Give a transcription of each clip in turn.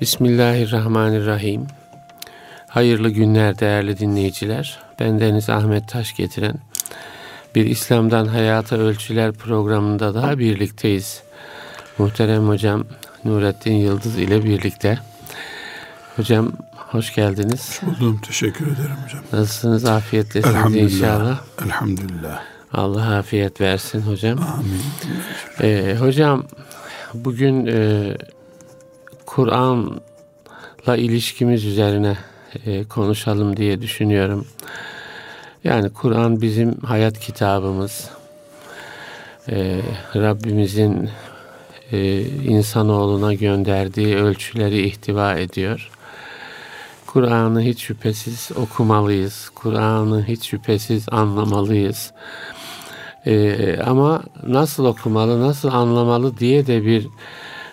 Bismillahirrahmanirrahim. Hayırlı günler değerli dinleyiciler. Ben Deniz Ahmet Taş getiren bir İslam'dan Hayata Ölçüler programında daha birlikteyiz. Muhterem hocam Nurettin Yıldız ile birlikte. Hocam hoş geldiniz. Hoş buldum. Teşekkür ederim hocam. Nasılsınız? Afiyetlesiniz Elhamdülillah. inşallah. Elhamdülillah. Allah afiyet versin hocam. Amin. Ee, hocam bugün e, Kur'an'la ilişkimiz üzerine e, konuşalım diye düşünüyorum. Yani Kur'an bizim hayat kitabımız. E, Rabbimizin e, insanoğluna gönderdiği ölçüleri ihtiva ediyor. Kur'an'ı hiç şüphesiz okumalıyız. Kur'an'ı hiç şüphesiz anlamalıyız. Ee, ama nasıl okumalı, nasıl anlamalı diye de bir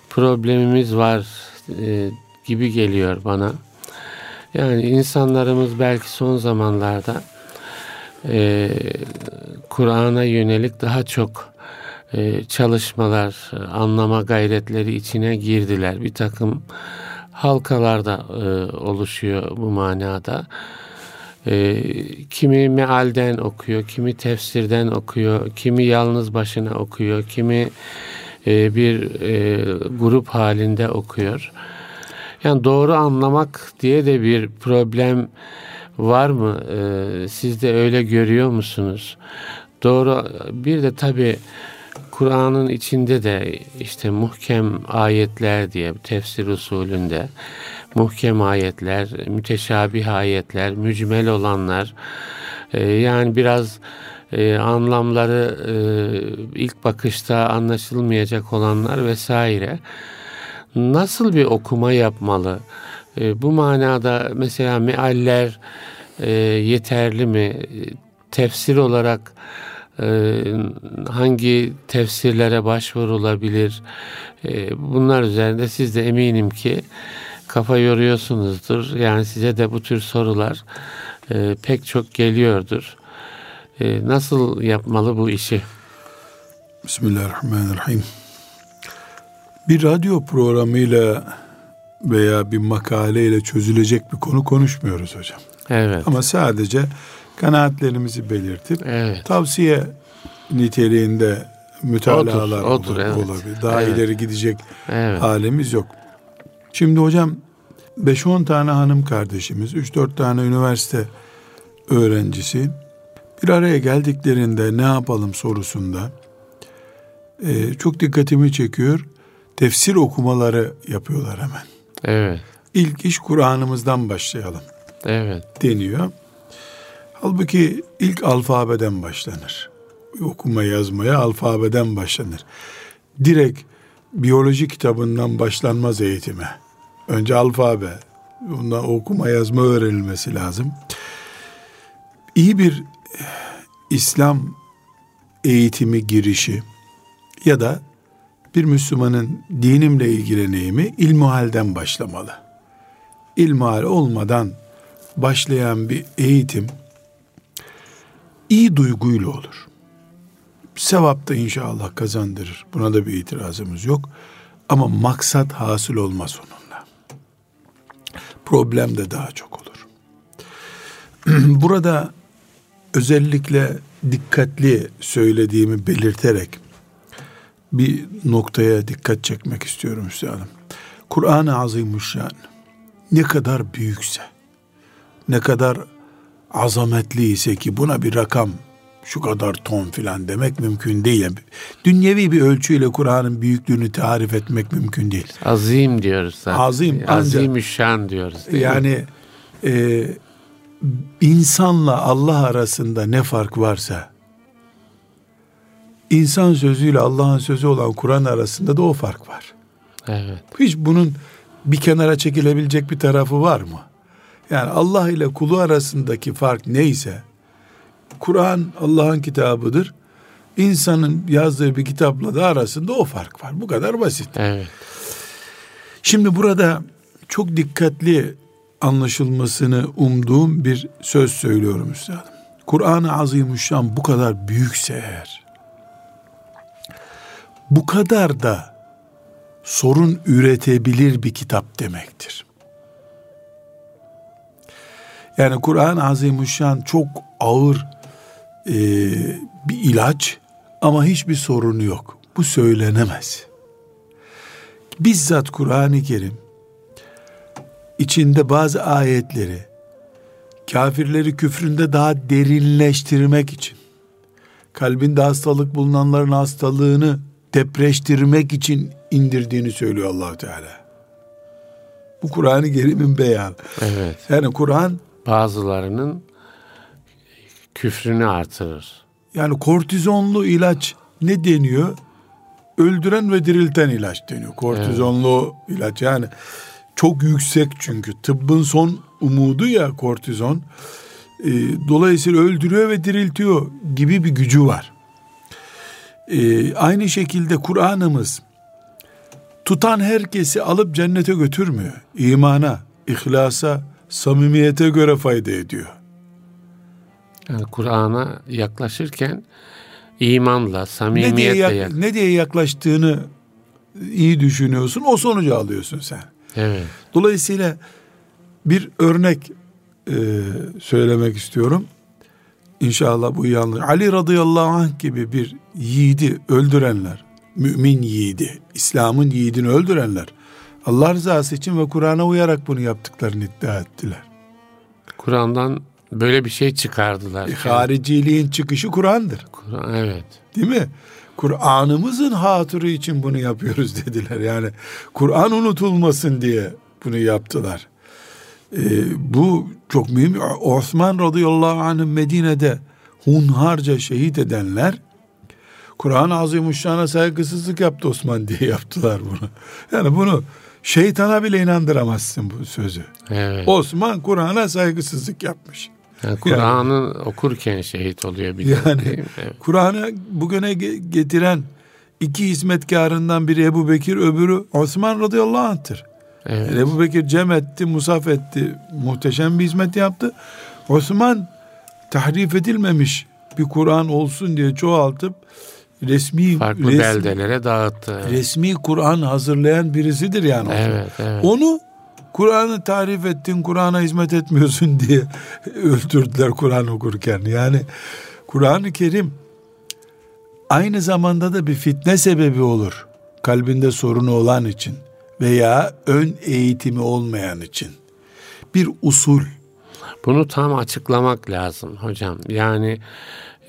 problemimiz var e, gibi geliyor bana. Yani insanlarımız belki son zamanlarda e, Kur'an'a yönelik daha çok e, çalışmalar, anlama gayretleri içine girdiler. Bir takım halkalarda e, oluşuyor bu manada. E, kimi mealden okuyor, kimi tefsirden okuyor, kimi yalnız başına okuyor, kimi e, bir e, grup halinde okuyor. Yani doğru anlamak diye de bir problem var mı? E, siz de öyle görüyor musunuz? Doğru bir de tabi Kur'an'ın içinde de işte muhkem ayetler diye tefsir usulünde muhkem ayetler, müteşabih ayetler, mücmel olanlar yani biraz e, anlamları e, ilk bakışta anlaşılmayacak olanlar vesaire. Nasıl bir okuma yapmalı? E, bu manada mesela mealler e, yeterli mi? Tefsir olarak e, hangi tefsirlere başvurulabilir? E, bunlar üzerinde siz de eminim ki kafa yoruyorsunuzdur. Yani size de bu tür sorular e, pek çok geliyordur. E, nasıl yapmalı bu işi? Bismillahirrahmanirrahim. Bir radyo programıyla veya bir makaleyle çözülecek bir konu konuşmuyoruz hocam. Evet. Ama sadece kanaatlerimizi belirtip evet. tavsiye niteliğinde mütalalar otur, otur, evet. olabilir. Daha evet. ileri gidecek evet. halimiz yok. Şimdi hocam 5-10 tane hanım kardeşimiz, 3-4 tane üniversite öğrencisi bir araya geldiklerinde ne yapalım sorusunda e, çok dikkatimi çekiyor. Tefsir okumaları yapıyorlar hemen. Evet. İlk iş Kur'an'ımızdan başlayalım. Evet. Deniyor. Halbuki ilk alfabeden başlanır. Okuma yazmaya alfabeden başlanır. Direkt biyoloji kitabından başlanmaz eğitime. Önce alfabe, ondan okuma yazma öğrenilmesi lazım. İyi bir İslam eğitimi girişi ya da bir Müslümanın dinimle ilgileneyimi ilmuhalden başlamalı. İlmuhal olmadan başlayan bir eğitim iyi duyguyla olur. Sevap da inşallah kazandırır. Buna da bir itirazımız yok. Ama maksat hasıl olmaz onunla. Problem de daha çok olur. Burada özellikle dikkatli söylediğimi belirterek bir noktaya dikkat çekmek istiyorum üstadım. Kur'an-ı Azimuşşan ne kadar büyükse, ne kadar azametli ise ki buna bir rakam şu kadar ton filan demek mümkün değil. Yani dünyevi bir ölçüyle Kur'an'ın büyüklüğünü tarif etmek mümkün değil. Azim diyoruz zaten. Azim. Azim şan diyoruz. yani e, insanla Allah arasında ne fark varsa insan sözüyle Allah'ın sözü olan Kur'an arasında da o fark var. Evet. Hiç bunun bir kenara çekilebilecek bir tarafı var mı? Yani Allah ile kulu arasındaki fark neyse Kur'an Allah'ın kitabıdır. İnsanın yazdığı bir kitapla da arasında o fark var. Bu kadar basit. Evet. Şimdi burada çok dikkatli anlaşılmasını umduğum bir söz söylüyorum üstadım. Kur'an-ı Azimüşşan bu kadar büyükse eğer, bu kadar da sorun üretebilir bir kitap demektir. Yani Kur'an-ı Azimuşşan çok ağır e, bir ilaç ama hiçbir sorunu yok. Bu söylenemez. Bizzat Kur'an-ı Kerim içinde bazı ayetleri kafirleri küfründe daha derinleştirmek için kalbinde hastalık bulunanların hastalığını depreştirmek için indirdiğini söylüyor allah Teala. Bu Kur'an-ı Kerim'in beyanı. Evet. Yani Kur'an bazılarının küfrünü artırır. Yani kortizonlu ilaç ne deniyor? Öldüren ve dirilten ilaç deniyor. Kortizonlu evet. ilaç yani çok yüksek çünkü tıbbın son umudu ya kortizon. E, dolayısıyla öldürüyor ve diriltiyor gibi bir gücü var. E, aynı şekilde Kur'an'ımız tutan herkesi alıp cennete götürmüyor. İmana, ihlasa, samimiyete göre fayda ediyor. Yani Kur'an'a yaklaşırken imanla, samimiyetle ne diye, yak- ne diye yaklaştığını iyi düşünüyorsun, o sonucu alıyorsun sen. Evet. Dolayısıyla bir örnek e, söylemek istiyorum. İnşallah bu iyi anlar. Ali radıyallahu anh gibi bir yiğidi öldürenler, mümin yiğidi, İslam'ın yiğidini öldürenler, Allah rızası için ve Kur'an'a uyarak bunu yaptıklarını iddia ettiler. Kur'an'dan böyle bir şey çıkardılar. E, hariciliğin çıkışı Kur'an'dır. Kur'an evet. Değil mi? Kur'an'ımızın hatırı için bunu yapıyoruz dediler. Yani Kur'an unutulmasın diye bunu yaptılar. Ee, bu çok mühim. Osman radıyallahu anh'ın Medine'de hunharca şehit edenler Kur'an-ı Azimuşşan'a saygısızlık yaptı Osman diye yaptılar bunu. Yani bunu şeytana bile inandıramazsın bu sözü. Evet. Osman Kur'an'a saygısızlık yapmış. Yani Kur'an'ı yani, okurken şehit oluyor bir Yani evet. Kur'an'ı bugüne getiren iki hizmetkarından biri Ebu Bekir, öbürü Osman radıyallahu anh'tır. Evet. Yani Ebu Bekir cem etti, musaf etti, muhteşem bir hizmet yaptı. Osman tahrif edilmemiş bir Kur'an olsun diye çoğaltıp resmi farklı resmi, beldelere dağıttı. Resmi Kur'an hazırlayan birisidir yani. Evet, evet. Onu Kur'an'ı tarif ettin, Kur'an'a hizmet etmiyorsun diye öldürdüler Kur'an okurken. Yani Kur'an-ı Kerim aynı zamanda da bir fitne sebebi olur. Kalbinde sorunu olan için veya ön eğitimi olmayan için. Bir usul. Bunu tam açıklamak lazım hocam. Yani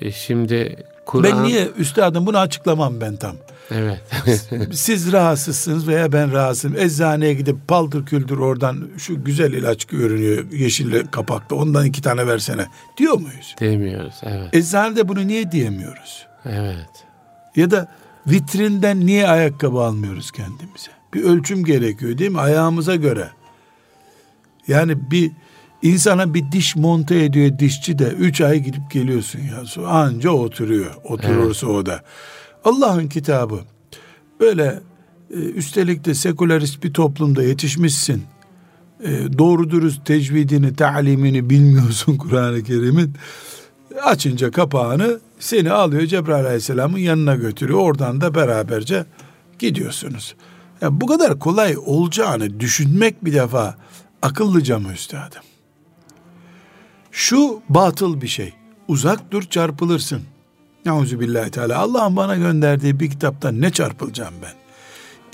e, şimdi Kur'an... Ben niye üstadım bunu açıklamam ben tam. Evet. Siz rahatsızsınız veya ben rahatsızım. Eczaneye gidip paldır küldür oradan şu güzel ilaç görünüyor yeşil kapakta ondan iki tane versene diyor muyuz? Demiyoruz evet. Eczanede bunu niye diyemiyoruz? Evet. Ya da vitrinden niye ayakkabı almıyoruz kendimize? Bir ölçüm gerekiyor değil mi? Ayağımıza göre. Yani bir insana bir diş monte ediyor dişçi de üç ay gidip geliyorsun ya. Anca oturuyor. Oturursa evet. o da. Allah'ın kitabı böyle e, üstelik de sekülerist bir toplumda yetişmişsin. E, doğru dürüst tecvidini, talimini bilmiyorsun Kur'an-ı Kerim'in. Açınca kapağını seni alıyor Cebrail Aleyhisselam'ın yanına götürüyor. Oradan da beraberce gidiyorsunuz. Yani bu kadar kolay olacağını düşünmek bir defa akıllıca mı üstadım? Şu batıl bir şey. Uzak dur çarpılırsın. Nauzu billahi teala. Allah'ın bana gönderdiği bir kitaptan ne çarpılacağım ben?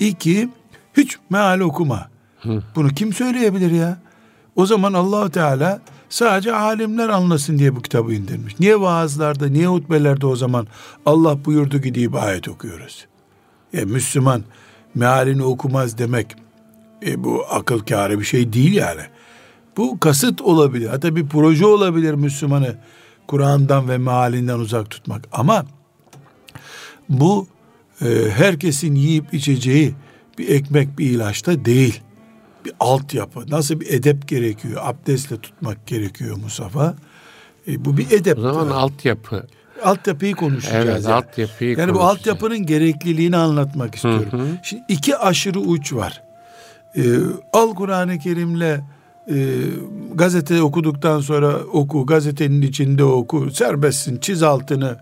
İki, hiç meal okuma. Hı. Bunu kim söyleyebilir ya? O zaman allah Teala sadece alimler anlasın diye bu kitabı indirmiş. Niye vaazlarda, niye hutbelerde o zaman Allah buyurdu ki diye ayet okuyoruz? E, Müslüman mealini okumaz demek e, bu akıl kârı bir şey değil yani. Bu kasıt olabilir. Hatta bir proje olabilir Müslümanı Kur'an'dan ve mealinden uzak tutmak. Ama bu e, herkesin yiyip içeceği bir ekmek bir ilaçta değil. Bir altyapı. Nasıl bir edep gerekiyor? Abdestle tutmak gerekiyor Musafa. E, bu bir edep. O zaman altyapı. Altyapıyı konuşacağız. Evet, yani. altyapıyı Yani bu altyapının gerekliliğini anlatmak istiyorum. Hı hı. Şimdi iki aşırı uç var. Ee, al Kur'an-ı Kerim'le e, gazete okuduktan sonra oku, gazetenin içinde oku, serbestsin, çiz altını,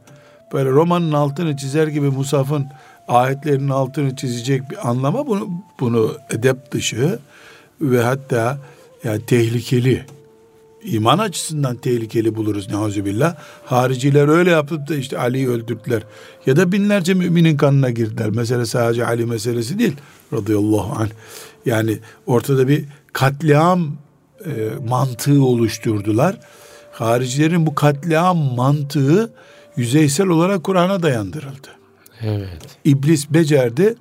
böyle romanın altını çizer gibi Musaf'ın ayetlerin altını çizecek bir anlama bunu bunu edep dışı ve hatta yani tehlikeli iman açısından tehlikeli buluruz neuzubillah. Hariciler öyle yapıp da işte Ali'yi öldürdüler. Ya da binlerce müminin kanına girdiler. Mesela sadece Ali meselesi değil radıyallahu anh. Yani ortada bir katliam e, mantığı oluşturdular. Haricilerin bu katliam mantığı yüzeysel olarak Kur'an'a dayandırıldı. Evet. İblis becerdi.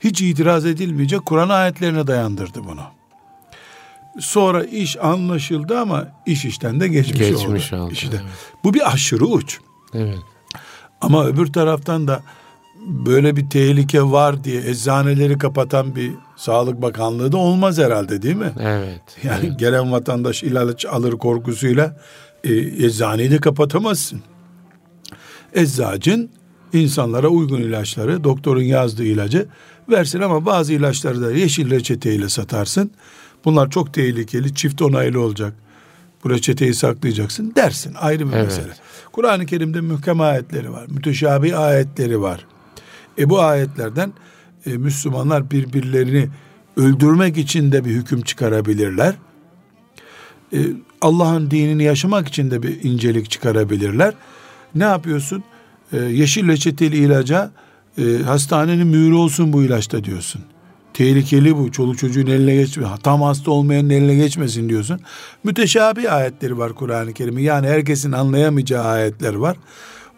Hiç itiraz edilmeyecek Kur'an ayetlerine dayandırdı bunu. Sonra iş anlaşıldı ama iş işten de geçmiş, geçmiş oldu. oldu işte. Evet. Bu bir aşırı uç. Evet. Ama öbür taraftan da böyle bir tehlike var diye eczaneleri kapatan bir Sağlık Bakanlığı da olmaz herhalde değil mi? Evet. Yani evet. gelen vatandaş ilaç alır korkusuyla e, eczaneyi de kapatamazsın. Eczacın insanlara uygun ilaçları, doktorun yazdığı ilacı versin ama bazı ilaçları da yeşil reçeteyle satarsın. Bunlar çok tehlikeli, çift onaylı olacak. Bu reçeteyi saklayacaksın dersin. Ayrı bir evet. mesele. Kur'an-ı Kerim'de mühkem ayetleri var. Müteşabi ayetleri var. E bu ayetlerden e, Müslümanlar birbirlerini öldürmek için de bir hüküm çıkarabilirler. E, Allah'ın dinini yaşamak için de bir incelik çıkarabilirler. Ne yapıyorsun? E, yeşil reçeteli ilaca e, hastanenin mühürü olsun bu ilaçta diyorsun. Tehlikeli bu. Çoluk çocuğun eline geçme. Tam hasta olmayanın eline geçmesin diyorsun. Müteşabi ayetleri var Kur'an-ı Kerim'in. Yani herkesin anlayamayacağı ayetler var.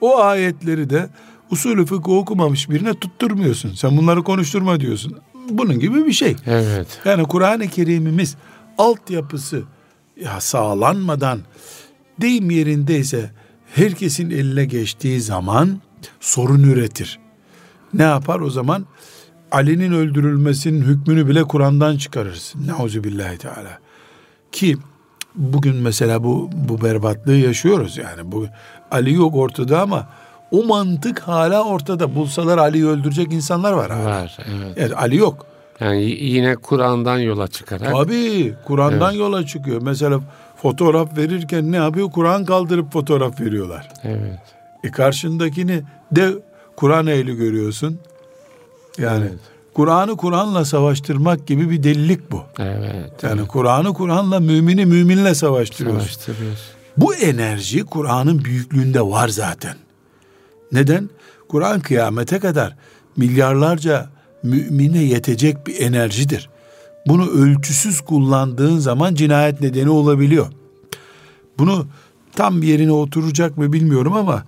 O ayetleri de usulü fıkıh okumamış birine tutturmuyorsun. Sen bunları konuşturma diyorsun. Bunun gibi bir şey. Evet. Yani Kur'an-ı Kerim'imiz altyapısı ya sağlanmadan deyim yerindeyse herkesin eline geçtiği zaman sorun üretir. Ne yapar o zaman? Ali'nin öldürülmesinin hükmünü bile Kur'an'dan çıkarırsın. Nauzubillahi teala. Ki bugün mesela bu bu berbatlığı yaşıyoruz yani. Bu Ali yok ortada ama o mantık hala ortada. Bulsalar Ali'yi öldürecek insanlar var hala. Var, evet. evet Ali yok. Yani yine Kur'an'dan yola çıkarak. Tabii Kur'an'dan evet. yola çıkıyor. Mesela fotoğraf verirken ne yapıyor? Kur'an kaldırıp fotoğraf veriyorlar. Evet. E karşındakini de Kur'an ehli görüyorsun. Yani evet. Kur'an'ı Kur'an'la savaştırmak gibi bir delilik bu. Evet. Yani evet. Kur'an'ı Kur'an'la mümini müminle savaştırıyorsun. Savaştırıyorsun. Bu enerji Kur'an'ın büyüklüğünde var zaten. Neden? Kur'an kıyamete kadar milyarlarca mümine yetecek bir enerjidir. Bunu ölçüsüz kullandığın zaman cinayet nedeni olabiliyor. Bunu tam yerine oturacak mı bilmiyorum ama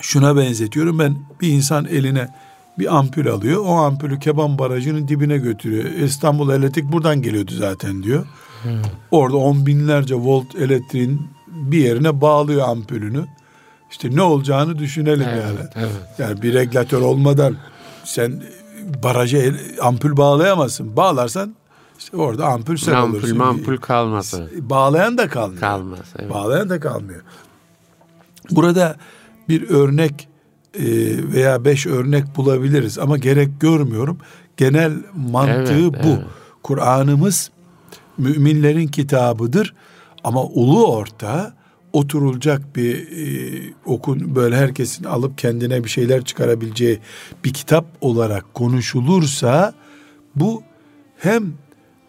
şuna benzetiyorum. Ben bir insan eline bir ampul alıyor. O ampulü Keban Barajı'nın dibine götürüyor. İstanbul Elektrik buradan geliyordu zaten diyor. Hmm. Orada on binlerce volt elektriğin bir yerine bağlıyor ampulünü. İşte ne olacağını düşünelim evet, yani. Evet. Yani bir regülatör olmadan sen baraja ampul bağlayamazsın. Bağlarsan işte orada ampul sen ampul, olursun. Ampul kalmaz. Bağlayan da kalmıyor. Kalmaz. Evet. Bağlayan da kalmıyor. Burada bir örnek e, veya beş örnek bulabiliriz ama gerek görmüyorum. Genel mantığı evet, bu. Evet. Kur'an'ımız müminlerin kitabıdır ama ulu orta oturulacak bir e, okun böyle herkesin alıp kendine bir şeyler çıkarabileceği bir kitap olarak konuşulursa bu hem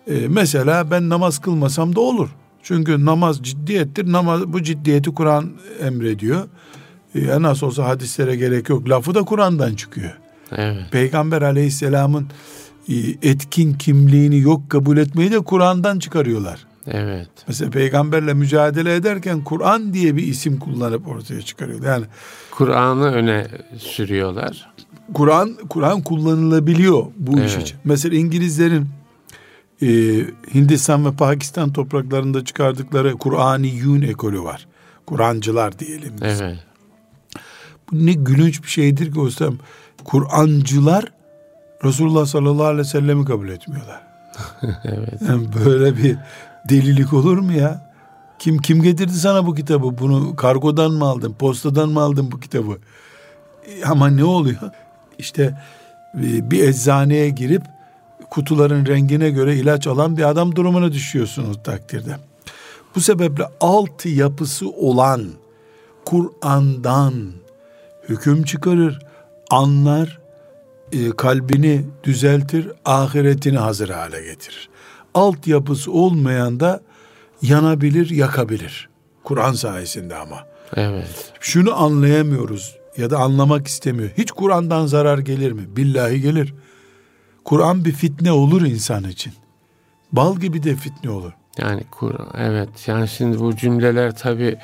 e, mesela ben namaz kılmasam da olur. Çünkü namaz ciddiyettir. Namaz bu ciddiyeti Kur'an emrediyor. E, nasıl olsa hadislere gerek yok. Lafı da Kur'an'dan çıkıyor. Evet. Peygamber aleyhisselamın e, etkin kimliğini yok kabul etmeyi de Kur'an'dan çıkarıyorlar. Evet. Mesela peygamberle mücadele ederken Kur'an diye bir isim kullanıp ortaya çıkarıyor. Yani Kur'an'ı öne sürüyorlar. Kur'an Kur'an kullanılabiliyor bu evet. iş için. Mesela İngilizlerin e, Hindistan ve Pakistan topraklarında çıkardıkları Kur'ani Yun ekolü var. Kur'ancılar diyelim biz. Evet. Bu ne gülünç bir şeydir ki Ostam. Kur'ancılar Resulullah sallallahu aleyhi ve sellem'i kabul etmiyorlar. evet. Yani böyle bir delilik olur mu ya? Kim kim getirdi sana bu kitabı? Bunu kargodan mı aldın? Postadan mı aldın bu kitabı? E, ama ne oluyor? İşte e, bir eczaneye girip kutuların rengine göre ilaç alan bir adam durumuna düşüyorsunuz takdirde. Bu sebeple altı yapısı olan Kur'an'dan hüküm çıkarır. anlar, e, kalbini düzeltir, ahiretini hazır hale getirir. Altyapısı olmayan da yanabilir, yakabilir. Kur'an sayesinde ama. Evet. Şunu anlayamıyoruz ya da anlamak istemiyor. Hiç Kur'an'dan zarar gelir mi? Billahi gelir. Kur'an bir fitne olur insan için. Bal gibi de fitne olur. Yani Kur'an evet yani şimdi bu cümleler tabi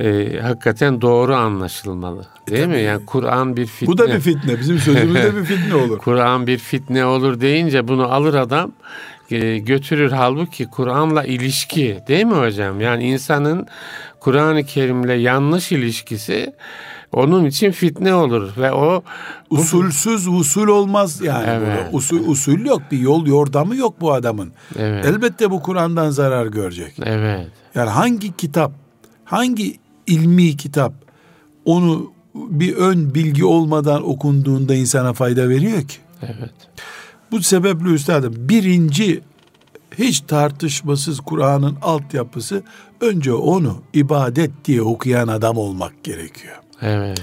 e, hakikaten doğru anlaşılmalı. Değil e, mi? Yani Kur'an bir fitne. Bu da bir fitne. Bizim sözümüzde bir fitne olur. Kur'an bir fitne olur deyince bunu alır adam e, götürür. Halbuki Kur'an'la ilişki değil mi hocam? Yani insanın Kur'an-ı Kerim'le yanlış ilişkisi onun için fitne olur ve o usulsüz usul olmaz yani. Evet. Usul usul yok, bir yol yordamı yok bu adamın. Evet. Elbette bu Kur'an'dan zarar görecek. Evet. Yani hangi kitap, hangi ilmi kitap onu bir ön bilgi olmadan okunduğunda insana fayda veriyor ki? Evet. Bu sebeple üstadım birinci hiç tartışmasız Kur'an'ın altyapısı önce onu ibadet diye okuyan adam olmak gerekiyor. Evet.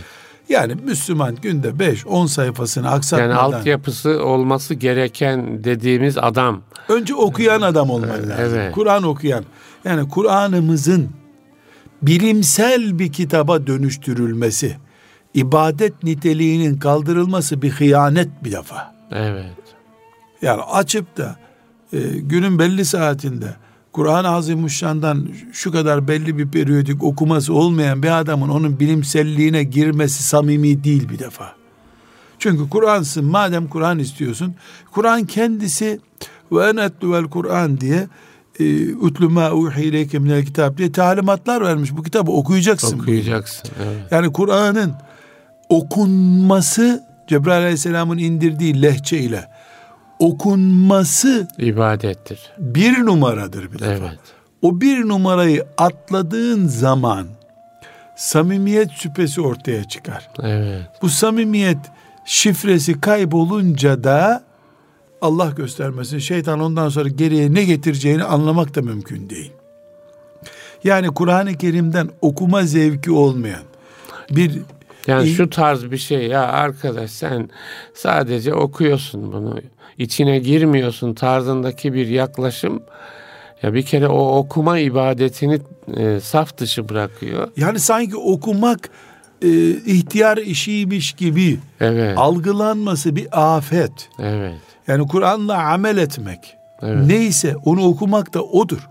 Yani Müslüman günde 5-10 sayfasını aksatmadan. Yani altyapısı olması gereken dediğimiz adam. Önce okuyan adam olman lazım. Evet. Kur'an okuyan. Yani Kur'an'ımızın bilimsel bir kitaba dönüştürülmesi, ibadet niteliğinin kaldırılması bir hıyanet bir defa. Evet. Yani açıp da e, günün belli saatinde Kur'an-ı Azimuşşan'dan şu kadar belli bir periyodik okuması olmayan bir adamın onun bilimselliğine girmesi samimi değil bir defa. Çünkü Kur'ansın madem Kur'an istiyorsun Kur'an kendisi ve enetlu vel Kur'an diye e, utlu ma uhiyleyke minel kitap diye talimatlar vermiş. Bu kitabı okuyacaksın. Okuyacaksın. Evet. Yani Kur'an'ın okunması Cebrail Aleyhisselam'ın indirdiği lehçe ile okunması ibadettir. Bir numaradır bir defa. Evet. O bir numarayı atladığın zaman samimiyet şüphesi ortaya çıkar. Evet. Bu samimiyet şifresi kaybolunca da Allah göstermesin şeytan ondan sonra geriye ne getireceğini anlamak da mümkün değil. Yani Kur'an-ı Kerim'den okuma zevki olmayan bir yani şu tarz bir şey ya arkadaş sen sadece okuyorsun bunu içine girmiyorsun tarzındaki bir yaklaşım ya bir kere o okuma ibadetini e, saf dışı bırakıyor. Yani sanki okumak e, ihtiyar işiymiş gibi evet. algılanması bir afet. Evet. Yani Kur'an'la amel etmek evet. neyse onu okumak da odur.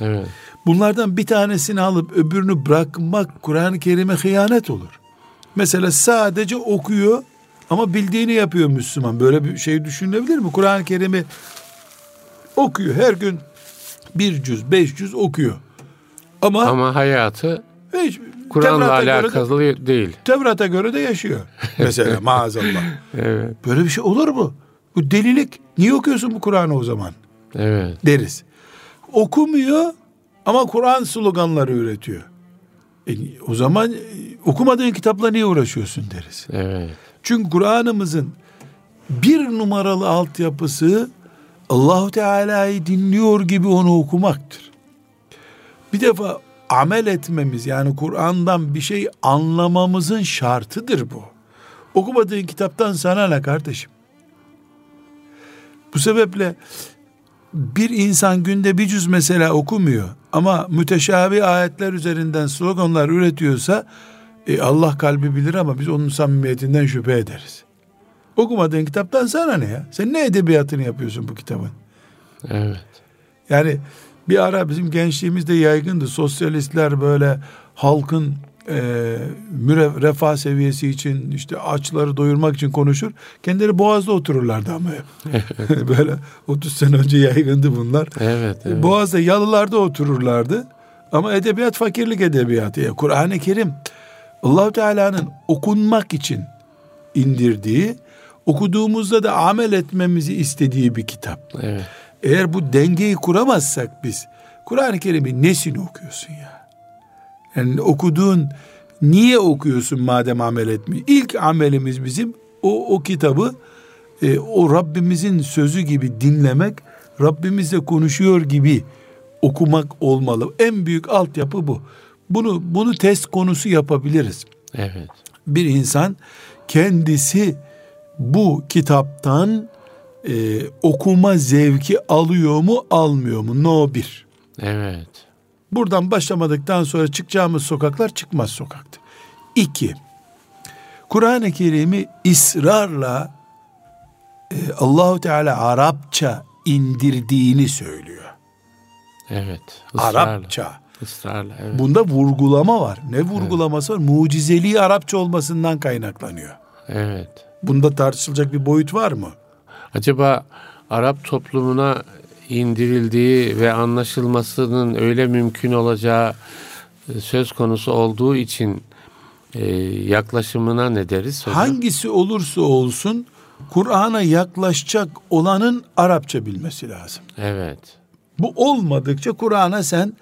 Evet. Bunlardan bir tanesini alıp öbürünü bırakmak Kur'an-ı Kerim'e hıyanet olur. Mesela sadece okuyor ama bildiğini yapıyor Müslüman. Böyle bir şey düşünülebilir mi? Kur'an-ı Kerim'i okuyor. Her gün bir cüz, beş cüz okuyor. Ama, ama hayatı hiç, Kur'an'la alakalı de, değil. Tevrat'a göre de yaşıyor. Mesela maazallah. evet. Böyle bir şey olur mu? Bu delilik. Niye okuyorsun bu Kur'an'ı o zaman? Evet. Deriz. Okumuyor ama Kur'an sloganları üretiyor. E, o zaman e, okumadığın kitapla niye uğraşıyorsun deriz. Evet. Çünkü Kur'an'ımızın bir numaralı altyapısı Allahu Teala'yı dinliyor gibi onu okumaktır. Bir defa amel etmemiz yani Kur'an'dan bir şey anlamamızın şartıdır bu. Okumadığın kitaptan sana ne kardeşim? Bu sebeple bir insan günde bir cüz mesela okumuyor ama müteşabi ayetler üzerinden sloganlar üretiyorsa e, Allah kalbi bilir ama biz onun samimiyetinden şüphe ederiz. Okumadığın kitaptan sana ne ya? Sen ne edebiyatını yapıyorsun bu kitabın? Evet. Yani bir ara bizim gençliğimizde yaygındı. Sosyalistler böyle halkın e, müre, refah seviyesi için işte açları doyurmak için konuşur. Kendileri boğazda otururlardı ama böyle 30 sene önce yaygındı bunlar. Evet, evet. Boğazda yalılarda otururlardı. Ama edebiyat fakirlik edebiyatı. Ya Kur'an-ı Kerim Allahu Teala'nın okunmak için indirdiği, okuduğumuzda da amel etmemizi istediği bir kitap. Evet. Eğer bu dengeyi kuramazsak biz Kur'an-ı Kerim'in nesini okuyorsun ya? Yani okuduğun niye okuyorsun madem amel etmiyor? İlk amelimiz bizim o, o kitabı e, o Rabbimizin sözü gibi dinlemek, Rabbimizle konuşuyor gibi okumak olmalı. En büyük altyapı bu. Bunu bunu test konusu yapabiliriz. Evet. Bir insan kendisi bu kitaptan e, okuma zevki alıyor mu almıyor mu? No bir. Evet. Buradan başlamadıktan sonra çıkacağımız sokaklar çıkmaz sokaktı. İki, Kur'an-ı Kerim'i ısrarla e, Allahu Teala Arapça indirdiğini söylüyor. Evet. Israrla. Arapça. Israrla, evet. Bunda vurgulama var. Ne vurgulaması evet. var? Mucizeliği Arapça olmasından kaynaklanıyor. Evet. Bunda tartışılacak bir boyut var mı? Acaba Arap toplumuna indirildiği ve anlaşılmasının öyle mümkün olacağı e, söz konusu olduğu için e, yaklaşımına ne deriz hocam? Hangisi olursa olsun Kur'an'a yaklaşacak olanın Arapça bilmesi lazım. Evet. Bu olmadıkça Kur'an'a sen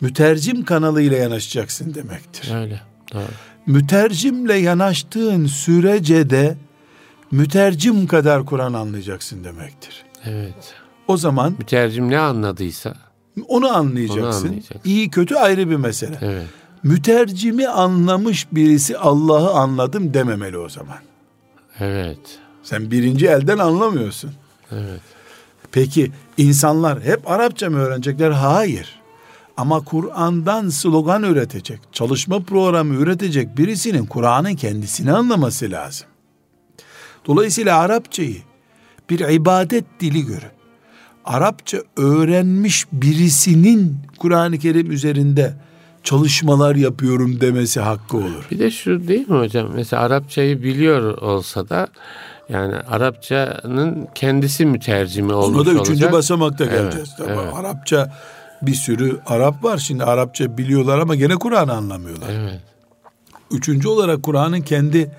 mütercim kanalıyla yanaşacaksın demektir. Öyle. Doğru. Mütercimle yanaştığın sürece de mütercim kadar Kur'an anlayacaksın demektir. Evet. O zaman mütercim ne anladıysa onu anlayacaksın. Onu anlayacaksın. İyi kötü ayrı bir mesele. Evet. Mütercimi anlamış birisi Allah'ı anladım dememeli o zaman. Evet. Sen birinci elden anlamıyorsun. Evet. Peki insanlar hep Arapça mı öğrenecekler? Hayır. Ama Kur'an'dan slogan üretecek, çalışma programı üretecek birisinin Kur'an'ın kendisini anlaması lazım. Dolayısıyla Arapçayı bir ibadet dili görüp Arapça öğrenmiş birisinin Kur'an-ı Kerim üzerinde çalışmalar yapıyorum demesi hakkı olur. Bir de şu değil mi hocam? Mesela Arapçayı biliyor olsa da yani Arapçanın kendisi mütercimi olmuş olacak. Ona da üçüncü olacak. basamakta geleceğiz. Evet, evet. Arapça bir sürü Arap var şimdi Arapça biliyorlar ama gene Kur'an'ı anlamıyorlar. Evet. Üçüncü olarak Kur'an'ın kendi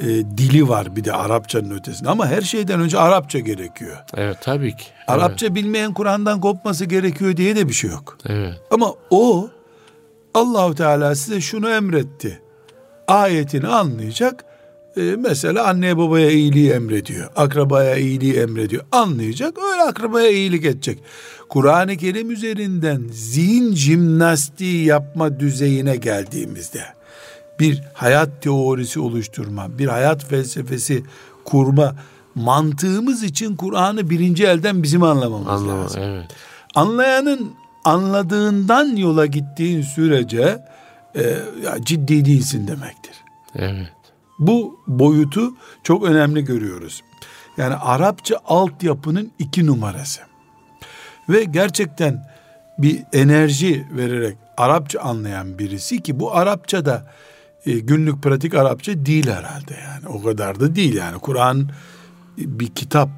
e, dili var bir de Arapçanın ötesinde ama her şeyden önce Arapça gerekiyor. Evet tabii ki. Arapça evet. bilmeyen Kur'an'dan kopması gerekiyor diye de bir şey yok. Evet. Ama o Allahu Teala size şunu emretti. Ayetini anlayacak. E, mesela anneye babaya iyiliği emrediyor. Akrabaya iyiliği emrediyor. Anlayacak. Öyle akrabaya iyilik edecek. Kur'an-ı Kerim üzerinden zihin jimnastiği yapma düzeyine geldiğimizde bir hayat teorisi oluşturma, bir hayat felsefesi kurma mantığımız için Kur'an'ı birinci elden bizim anlamamız Anlama, lazım. Evet. Anlayanın anladığından yola gittiğin sürece e, ya ciddi değilsin demektir. Evet. Bu boyutu çok önemli görüyoruz. Yani Arapça altyapının iki numarası. Ve gerçekten bir enerji vererek Arapça anlayan birisi ki bu Arapça da e, günlük pratik Arapça değil herhalde yani. O kadar da değil yani. Kur'an bir kitap.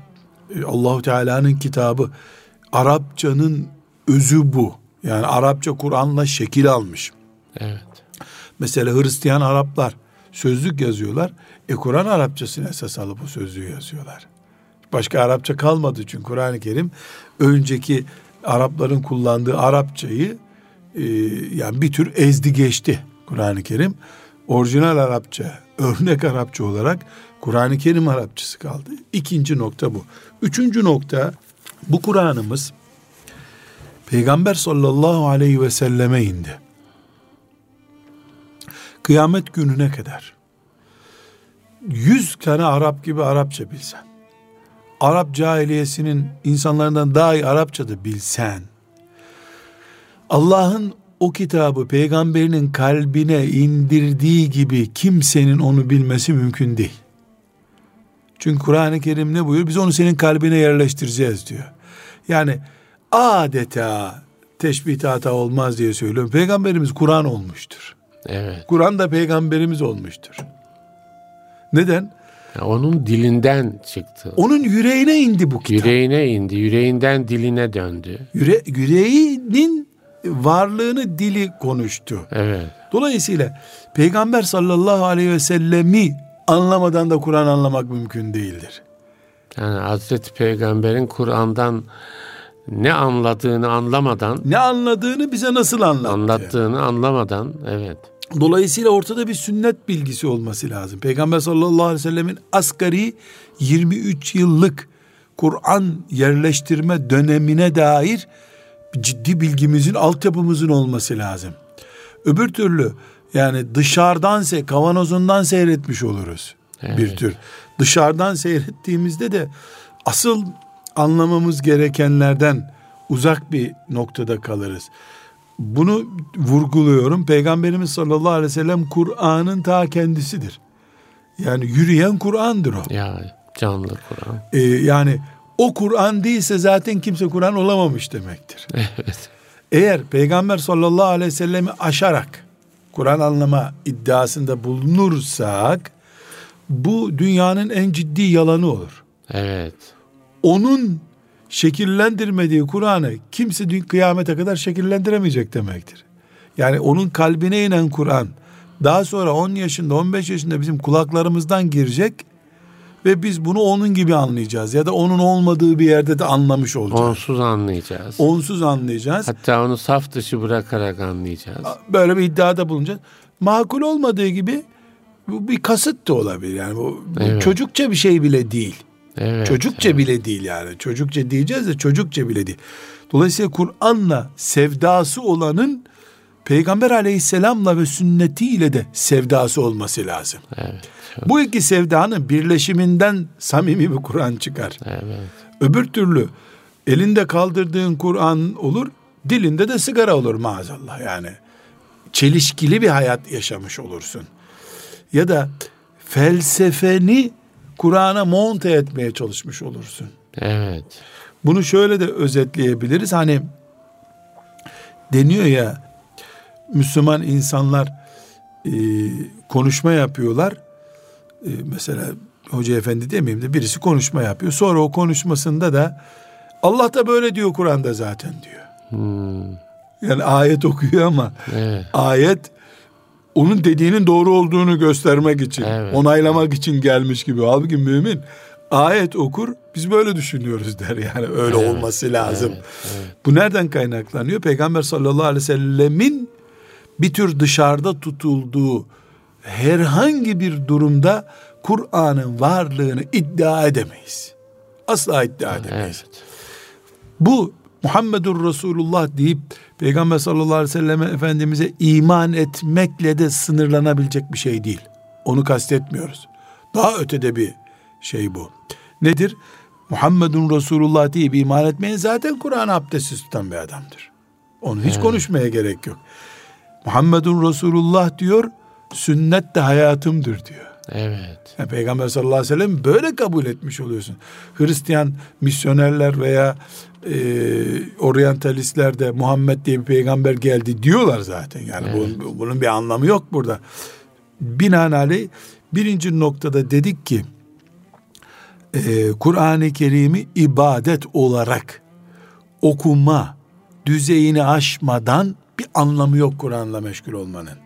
E, Allahu Teala'nın kitabı. Arapçanın özü bu. Yani Arapça Kur'an'la şekil almış. Evet. Mesela Hristiyan Araplar sözlük yazıyorlar. E Kur'an Arapçasını esas alıp bu sözlüğü yazıyorlar. Başka Arapça kalmadı çünkü Kur'an-ı Kerim önceki Arapların kullandığı Arapçayı e, yani bir tür ezdi geçti Kur'an-ı Kerim. Orijinal Arapça, örnek Arapça olarak Kur'an-ı Kerim Arapçası kaldı. İkinci nokta bu. Üçüncü nokta bu Kur'an'ımız Peygamber sallallahu aleyhi ve selleme indi. Kıyamet gününe kadar yüz tane Arap gibi Arapça bilsen, Arap cahiliyesinin insanlarından daha iyi Arapça da bilsen, Allah'ın o kitabı peygamberinin kalbine indirdiği gibi kimsenin onu bilmesi mümkün değil. Çünkü Kur'an-ı Kerim ne buyuruyor? Biz onu senin kalbine yerleştireceğiz diyor. Yani adeta teşbih hata olmaz diye söylüyorum. Peygamberimiz Kur'an olmuştur. Evet. Kur'an da peygamberimiz olmuştur. Neden? Ya onun dilinden çıktı. Onun yüreğine indi bu kitap. Yüreğine indi. Yüreğinden diline döndü. Yüre, yüreğinin varlığını dili konuştu. Evet. Dolayısıyla Peygamber sallallahu aleyhi ve sellemi anlamadan da Kur'an anlamak mümkün değildir. Yani Hazreti Peygamber'in Kur'an'dan ne anladığını anlamadan ne anladığını bize nasıl anlattı? Anlattığını anlamadan evet. Dolayısıyla ortada bir sünnet bilgisi olması lazım. Peygamber sallallahu aleyhi ve sellemin asgari 23 yıllık Kur'an yerleştirme dönemine dair ciddi bilgimizin, altyapımızın olması lazım. Öbür türlü yani dışarıdan se kavanozundan seyretmiş oluruz. evet. bir tür. Dışarıdan seyrettiğimizde de asıl anlamamız gerekenlerden uzak bir noktada kalırız. Bunu vurguluyorum. Peygamberimiz sallallahu aleyhi ve sellem Kur'an'ın ta kendisidir. Yani yürüyen Kur'an'dır o. Ya canlı Kur'an. Ee, yani o Kur'an değilse zaten kimse Kur'an olamamış demektir. Evet. Eğer Peygamber sallallahu aleyhi ve sellemi aşarak Kur'an anlama iddiasında bulunursak bu dünyanın en ciddi yalanı olur. Evet. Onun şekillendirmediği Kur'an'ı kimse kıyamete kadar şekillendiremeyecek demektir. Yani onun kalbine inen Kur'an daha sonra 10 yaşında 15 yaşında bizim kulaklarımızdan girecek ve biz bunu onun gibi anlayacağız ya da onun olmadığı bir yerde de anlamış olacağız. Onsuz anlayacağız. Onsuz anlayacağız. Hatta onu saf dışı bırakarak anlayacağız. Böyle bir iddiada bulunacağız. Makul olmadığı gibi bu bir kasıt da olabilir. Yani bu, bu evet. çocukça bir şey bile değil. Evet, çocukça evet. bile değil yani. Çocukça diyeceğiz de çocukça bile değil. Dolayısıyla Kur'an'la sevdası olanın Peygamber aleyhisselamla ve sünnetiyle de sevdası olması lazım. Evet. Bu iki sevdanın birleşiminden samimi bir Kur'an çıkar. Evet. Öbür türlü elinde kaldırdığın Kur'an olur, dilinde de sigara olur maazallah yani. Çelişkili bir hayat yaşamış olursun. Ya da felsefeni Kur'an'a monte etmeye çalışmış olursun. Evet. Bunu şöyle de özetleyebiliriz. Hani deniyor ya Müslüman insanlar e, konuşma yapıyorlar. E, mesela hoca efendi demeyeyim de birisi konuşma yapıyor. Sonra o konuşmasında da Allah da böyle diyor Kur'an'da zaten diyor. Hmm. Yani ayet okuyor ama evet. ayet onun dediğinin doğru olduğunu göstermek için, evet. onaylamak için gelmiş gibi. Halbuki mümin ayet okur, biz böyle düşünüyoruz der. Yani öyle evet. olması lazım. Evet. Evet. Bu nereden kaynaklanıyor? Peygamber sallallahu aleyhi ve sellemin bir tür dışarıda tutulduğu herhangi bir durumda Kur'an'ın varlığını iddia edemeyiz. Asla iddia edemeyiz. Evet. Bu Muhammedur Resulullah deyip Peygamber sallallahu aleyhi ve selleme Efendimiz'e iman etmekle de sınırlanabilecek bir şey değil. Onu kastetmiyoruz. Daha ötede bir şey bu. Nedir? Muhammedun Resulullah deyip iman etmeyen zaten Kur'an abdestsiz tutan bir adamdır. Onu hiç evet. konuşmaya gerek yok. Muhammedun Resulullah diyor, sünnet de hayatımdır diyor. Evet. Yani Peygamber sallallahu aleyhi ve sellem böyle kabul etmiş oluyorsun. Hristiyan misyonerler veya e, oryantalistler de Muhammed diye bir peygamber geldi diyorlar zaten. Yani evet. bunun, bunun bir anlamı yok burada. Binaenaleyh birinci noktada dedik ki e, Kur'an-ı Kerim'i ibadet olarak okuma düzeyini aşmadan bir anlamı yok Kur'an'la meşgul olmanın.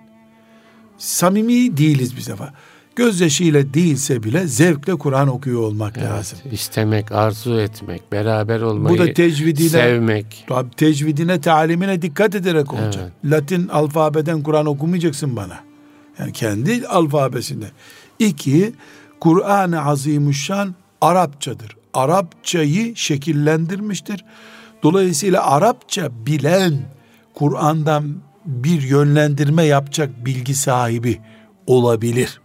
Samimi değiliz bir sefer gözyaşıyla değilse bile zevkle Kur'an okuyor olmak evet, lazım. İstemek, arzu etmek, beraber olmayı, Bu da tecvidine, sevmek. Tabi tecvidine, talimine dikkat ederek olacak. Evet. Latin alfabeden Kur'an okumayacaksın bana. Yani kendi alfabesinde. İki, Kur'an-ı Azimuşşan Arapçadır. Arapçayı şekillendirmiştir. Dolayısıyla Arapça bilen Kur'an'dan bir yönlendirme yapacak bilgi sahibi olabilir.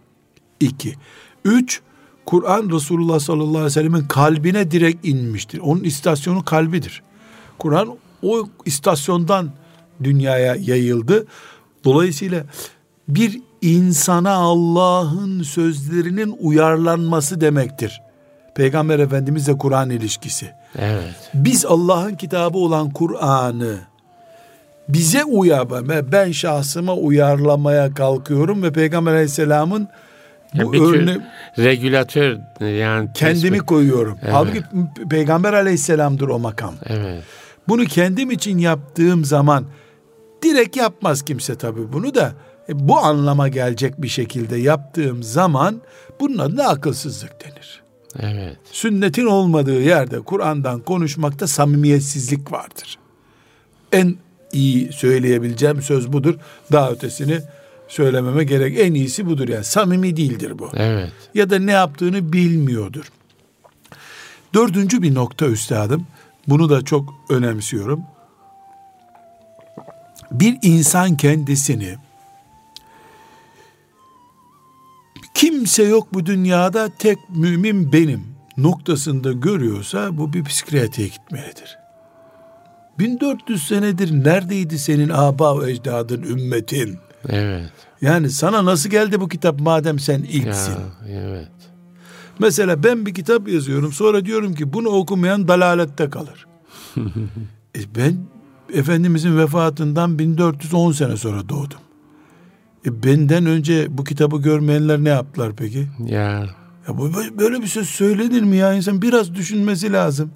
İki. Üç, Kur'an Resulullah sallallahu aleyhi ve sellemin kalbine direkt inmiştir. Onun istasyonu kalbidir. Kur'an o istasyondan dünyaya yayıldı. Dolayısıyla bir insana Allah'ın sözlerinin uyarlanması demektir. Peygamber Efendimizle Kur'an ilişkisi. Evet. Biz Allah'ın kitabı olan Kur'an'ı bize uyar ben şahsıma uyarlamaya kalkıyorum ve Peygamber Aleyhisselam'ın bu bir örne regülatör yani kendimi tespit. koyuyorum. Evet. Halbuki Peygamber Aleyhisselam'dır o makam. Evet. Bunu kendim için yaptığım zaman direkt yapmaz kimse tabii bunu da e, bu anlama gelecek bir şekilde yaptığım zaman bunun adına akılsızlık denir. Evet. Sünnetin olmadığı yerde Kur'an'dan konuşmakta samimiyetsizlik vardır. En iyi söyleyebileceğim söz budur. Daha ötesini söylememe gerek. En iyisi budur yani. Samimi değildir bu. Evet. Ya da ne yaptığını bilmiyordur. Dördüncü bir nokta üstadım. Bunu da çok önemsiyorum. Bir insan kendisini kimse yok bu dünyada tek mümin benim noktasında görüyorsa bu bir psikiyatriye gitmelidir. 1400 senedir neredeydi senin aba ecdadın ümmetin? Evet. Yani sana nasıl geldi bu kitap madem sen ilksin? Ya, evet. Mesela ben bir kitap yazıyorum sonra diyorum ki bunu okumayan dalalette kalır. e ben Efendimizin vefatından 1410 sene sonra doğdum. E benden önce bu kitabı görmeyenler ne yaptılar peki? Ya. Ya bu böyle bir söz söylenir mi ya insan biraz düşünmesi lazım.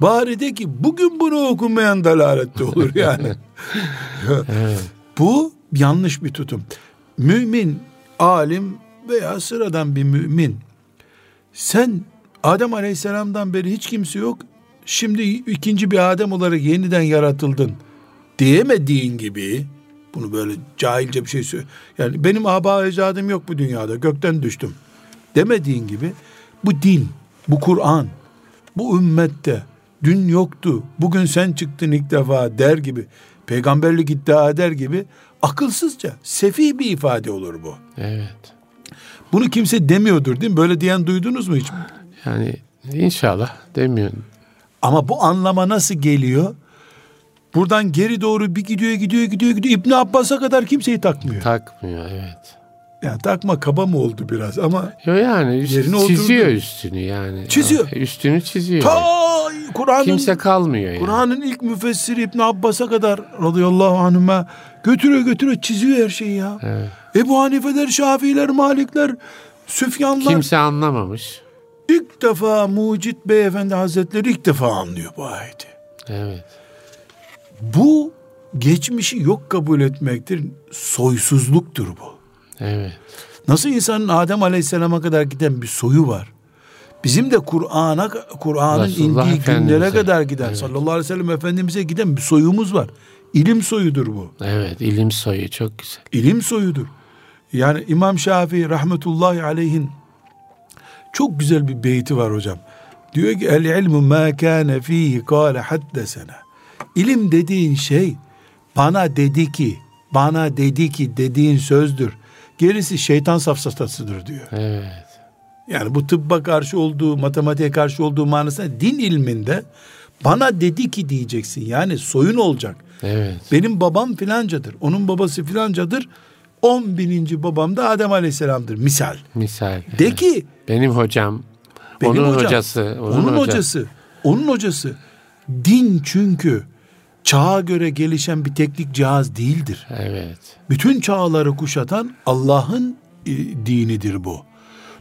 Bari de ki bugün bunu okumayan dalalette olur yani. evet. Bu yanlış bir tutum. Mümin, alim veya sıradan bir mümin. Sen Adem Aleyhisselam'dan beri hiç kimse yok. Şimdi ikinci bir Adem olarak yeniden yaratıldın diyemediğin gibi bunu böyle cahilce bir şey söyle. Yani benim aba ecadım yok bu dünyada. Gökten düştüm. Demediğin gibi bu din, bu Kur'an, bu ümmette dün yoktu. Bugün sen çıktın ilk defa der gibi. Peygamberlik iddia eder gibi akılsızca, sefih bir ifade olur bu. Evet. Bunu kimse demiyordur değil mi? Böyle diyen duydunuz mu hiç? Yani inşallah demiyor. Ama bu anlama nasıl geliyor? Buradan geri doğru bir gidiyor gidiyor gidiyor gidiyor. İbn Abbas'a kadar kimseyi takmıyor. Takmıyor evet. Ya takma kaba mı oldu biraz ama Yo yani üst, yerine çiziyor oturdu. üstünü yani. Çiziyor. Üstünü çiziyor. Ta Kur'an'ın kimse kalmıyor yani. Kur'an'ın ilk müfessiri İbn Abbas'a kadar radıyallahu anhuma götürüyor götürüyor çiziyor her şeyi ya. Evet. Ebu Hanife'ler, Şafiiler, Malikler, Süfyanlar. Kimse anlamamış. İlk defa Mucit Beyefendi Hazretleri ilk defa anlıyor bu ayeti. Evet. Bu geçmişi yok kabul etmektir. Soysuzluktur bu. Evet. Nasıl insanın Adem Aleyhisselam'a kadar giden bir soyu var. Bizim de Kur'an'a Kur'an'ın indiği günlere kadar giden evet. sallallahu aleyhi ve sellem efendimize giden bir soyumuz var. İlim soyudur bu. Evet, ilim soyu çok güzel. İlim soyudur. Yani İmam Şafii rahmetullahi aleyhin çok güzel bir beyti var hocam. Diyor ki el ilmu ma kana fihi kâle haddesena. İlim dediğin şey bana dedi ki, bana dedi ki dediğin sözdür. Gerisi şeytan safsatasıdır diyor. Evet. Yani bu tıbba karşı olduğu, matematiğe karşı olduğu manasında din ilminde bana dedi ki diyeceksin. Yani soyun olacak. Evet. Benim babam filancadır. Onun babası filancadır. On bininci babam da Adem Aleyhisselam'dır. Misal. Misal. De evet. ki. Benim hocam. Benim onun hocam, hocası. Onun, onun hocası. hocası. Onun hocası. Din çünkü çağa göre gelişen bir teknik cihaz değildir. Evet. Bütün çağları kuşatan Allah'ın e, dinidir bu.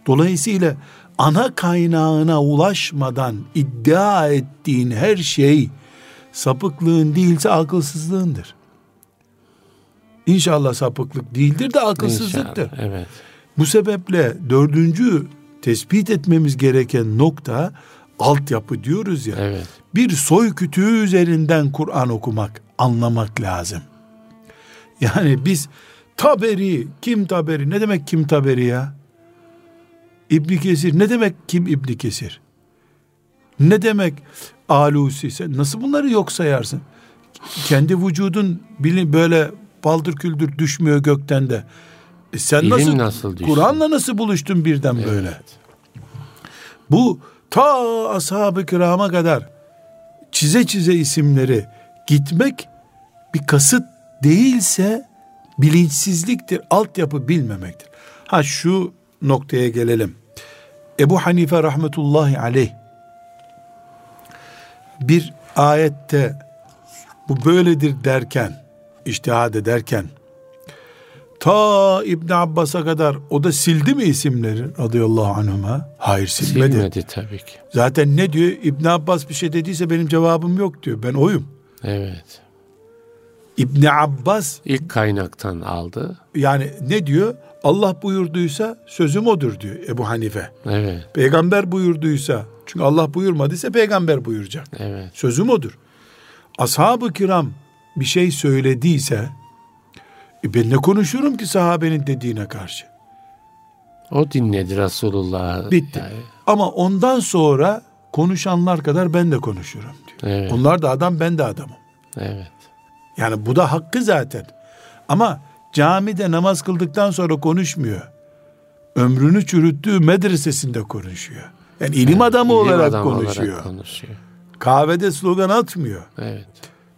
Dolayısıyla ana kaynağına ulaşmadan iddia ettiğin her şey sapıklığın değilse akılsızlığındır. İnşallah sapıklık değildir de akılsızlıktır. İnşallah, evet. Bu sebeple dördüncü tespit etmemiz gereken nokta altyapı diyoruz ya. Evet. Bir soy kütüğü üzerinden Kur'an okumak, anlamak lazım. Yani biz Taberi, kim Taberi? Ne demek kim Taberi ya? İbni Kesir, ne demek kim İbni Kesir? Ne demek Alusi? Sen nasıl bunları yok sayarsın? Kendi vücudun böyle baldır küldür düşmüyor gökten de. E sen İlim nasıl, nasıl Kur'an'la nasıl buluştun birden evet. böyle? Bu ta ashab-ı kirama kadar çize çize isimleri gitmek bir kasıt değilse bilinçsizliktir, altyapı bilmemektir. Ha şu noktaya gelelim. Ebu Hanife rahmetullahi aleyh bir ayette bu böyledir derken, iştihad ederken ta İbn Abbas'a kadar o da sildi mi isimleri radıyallahu anhuma? Hayır silmedi. Silmedi tabii ki. Zaten ne diyor? İbn Abbas bir şey dediyse benim cevabım yok diyor. Ben oyum. Evet. İbn Abbas ilk kaynaktan aldı. Yani ne diyor? Allah buyurduysa sözüm odur diyor Ebu Hanife. Evet. Peygamber buyurduysa çünkü Allah buyurmadıysa peygamber buyuracak. Evet. Sözüm odur. Ashab-ı kiram bir şey söylediyse e ben ne konuşurum ki sahabenin dediğine karşı? O dinledi Resulullah. Bitti. Yani. Ama ondan sonra konuşanlar kadar ben de konuşurum diyor. Evet. Onlar da adam ben de adamım. Evet. Yani bu da hakkı zaten. Ama camide namaz kıldıktan sonra konuşmuyor. ömrünü çürüttüğü medresesinde konuşuyor. Yani ilim evet, adamı ilim olarak adam konuşuyor. Olarak konuşuyor. Kahvede slogan atmıyor. Evet.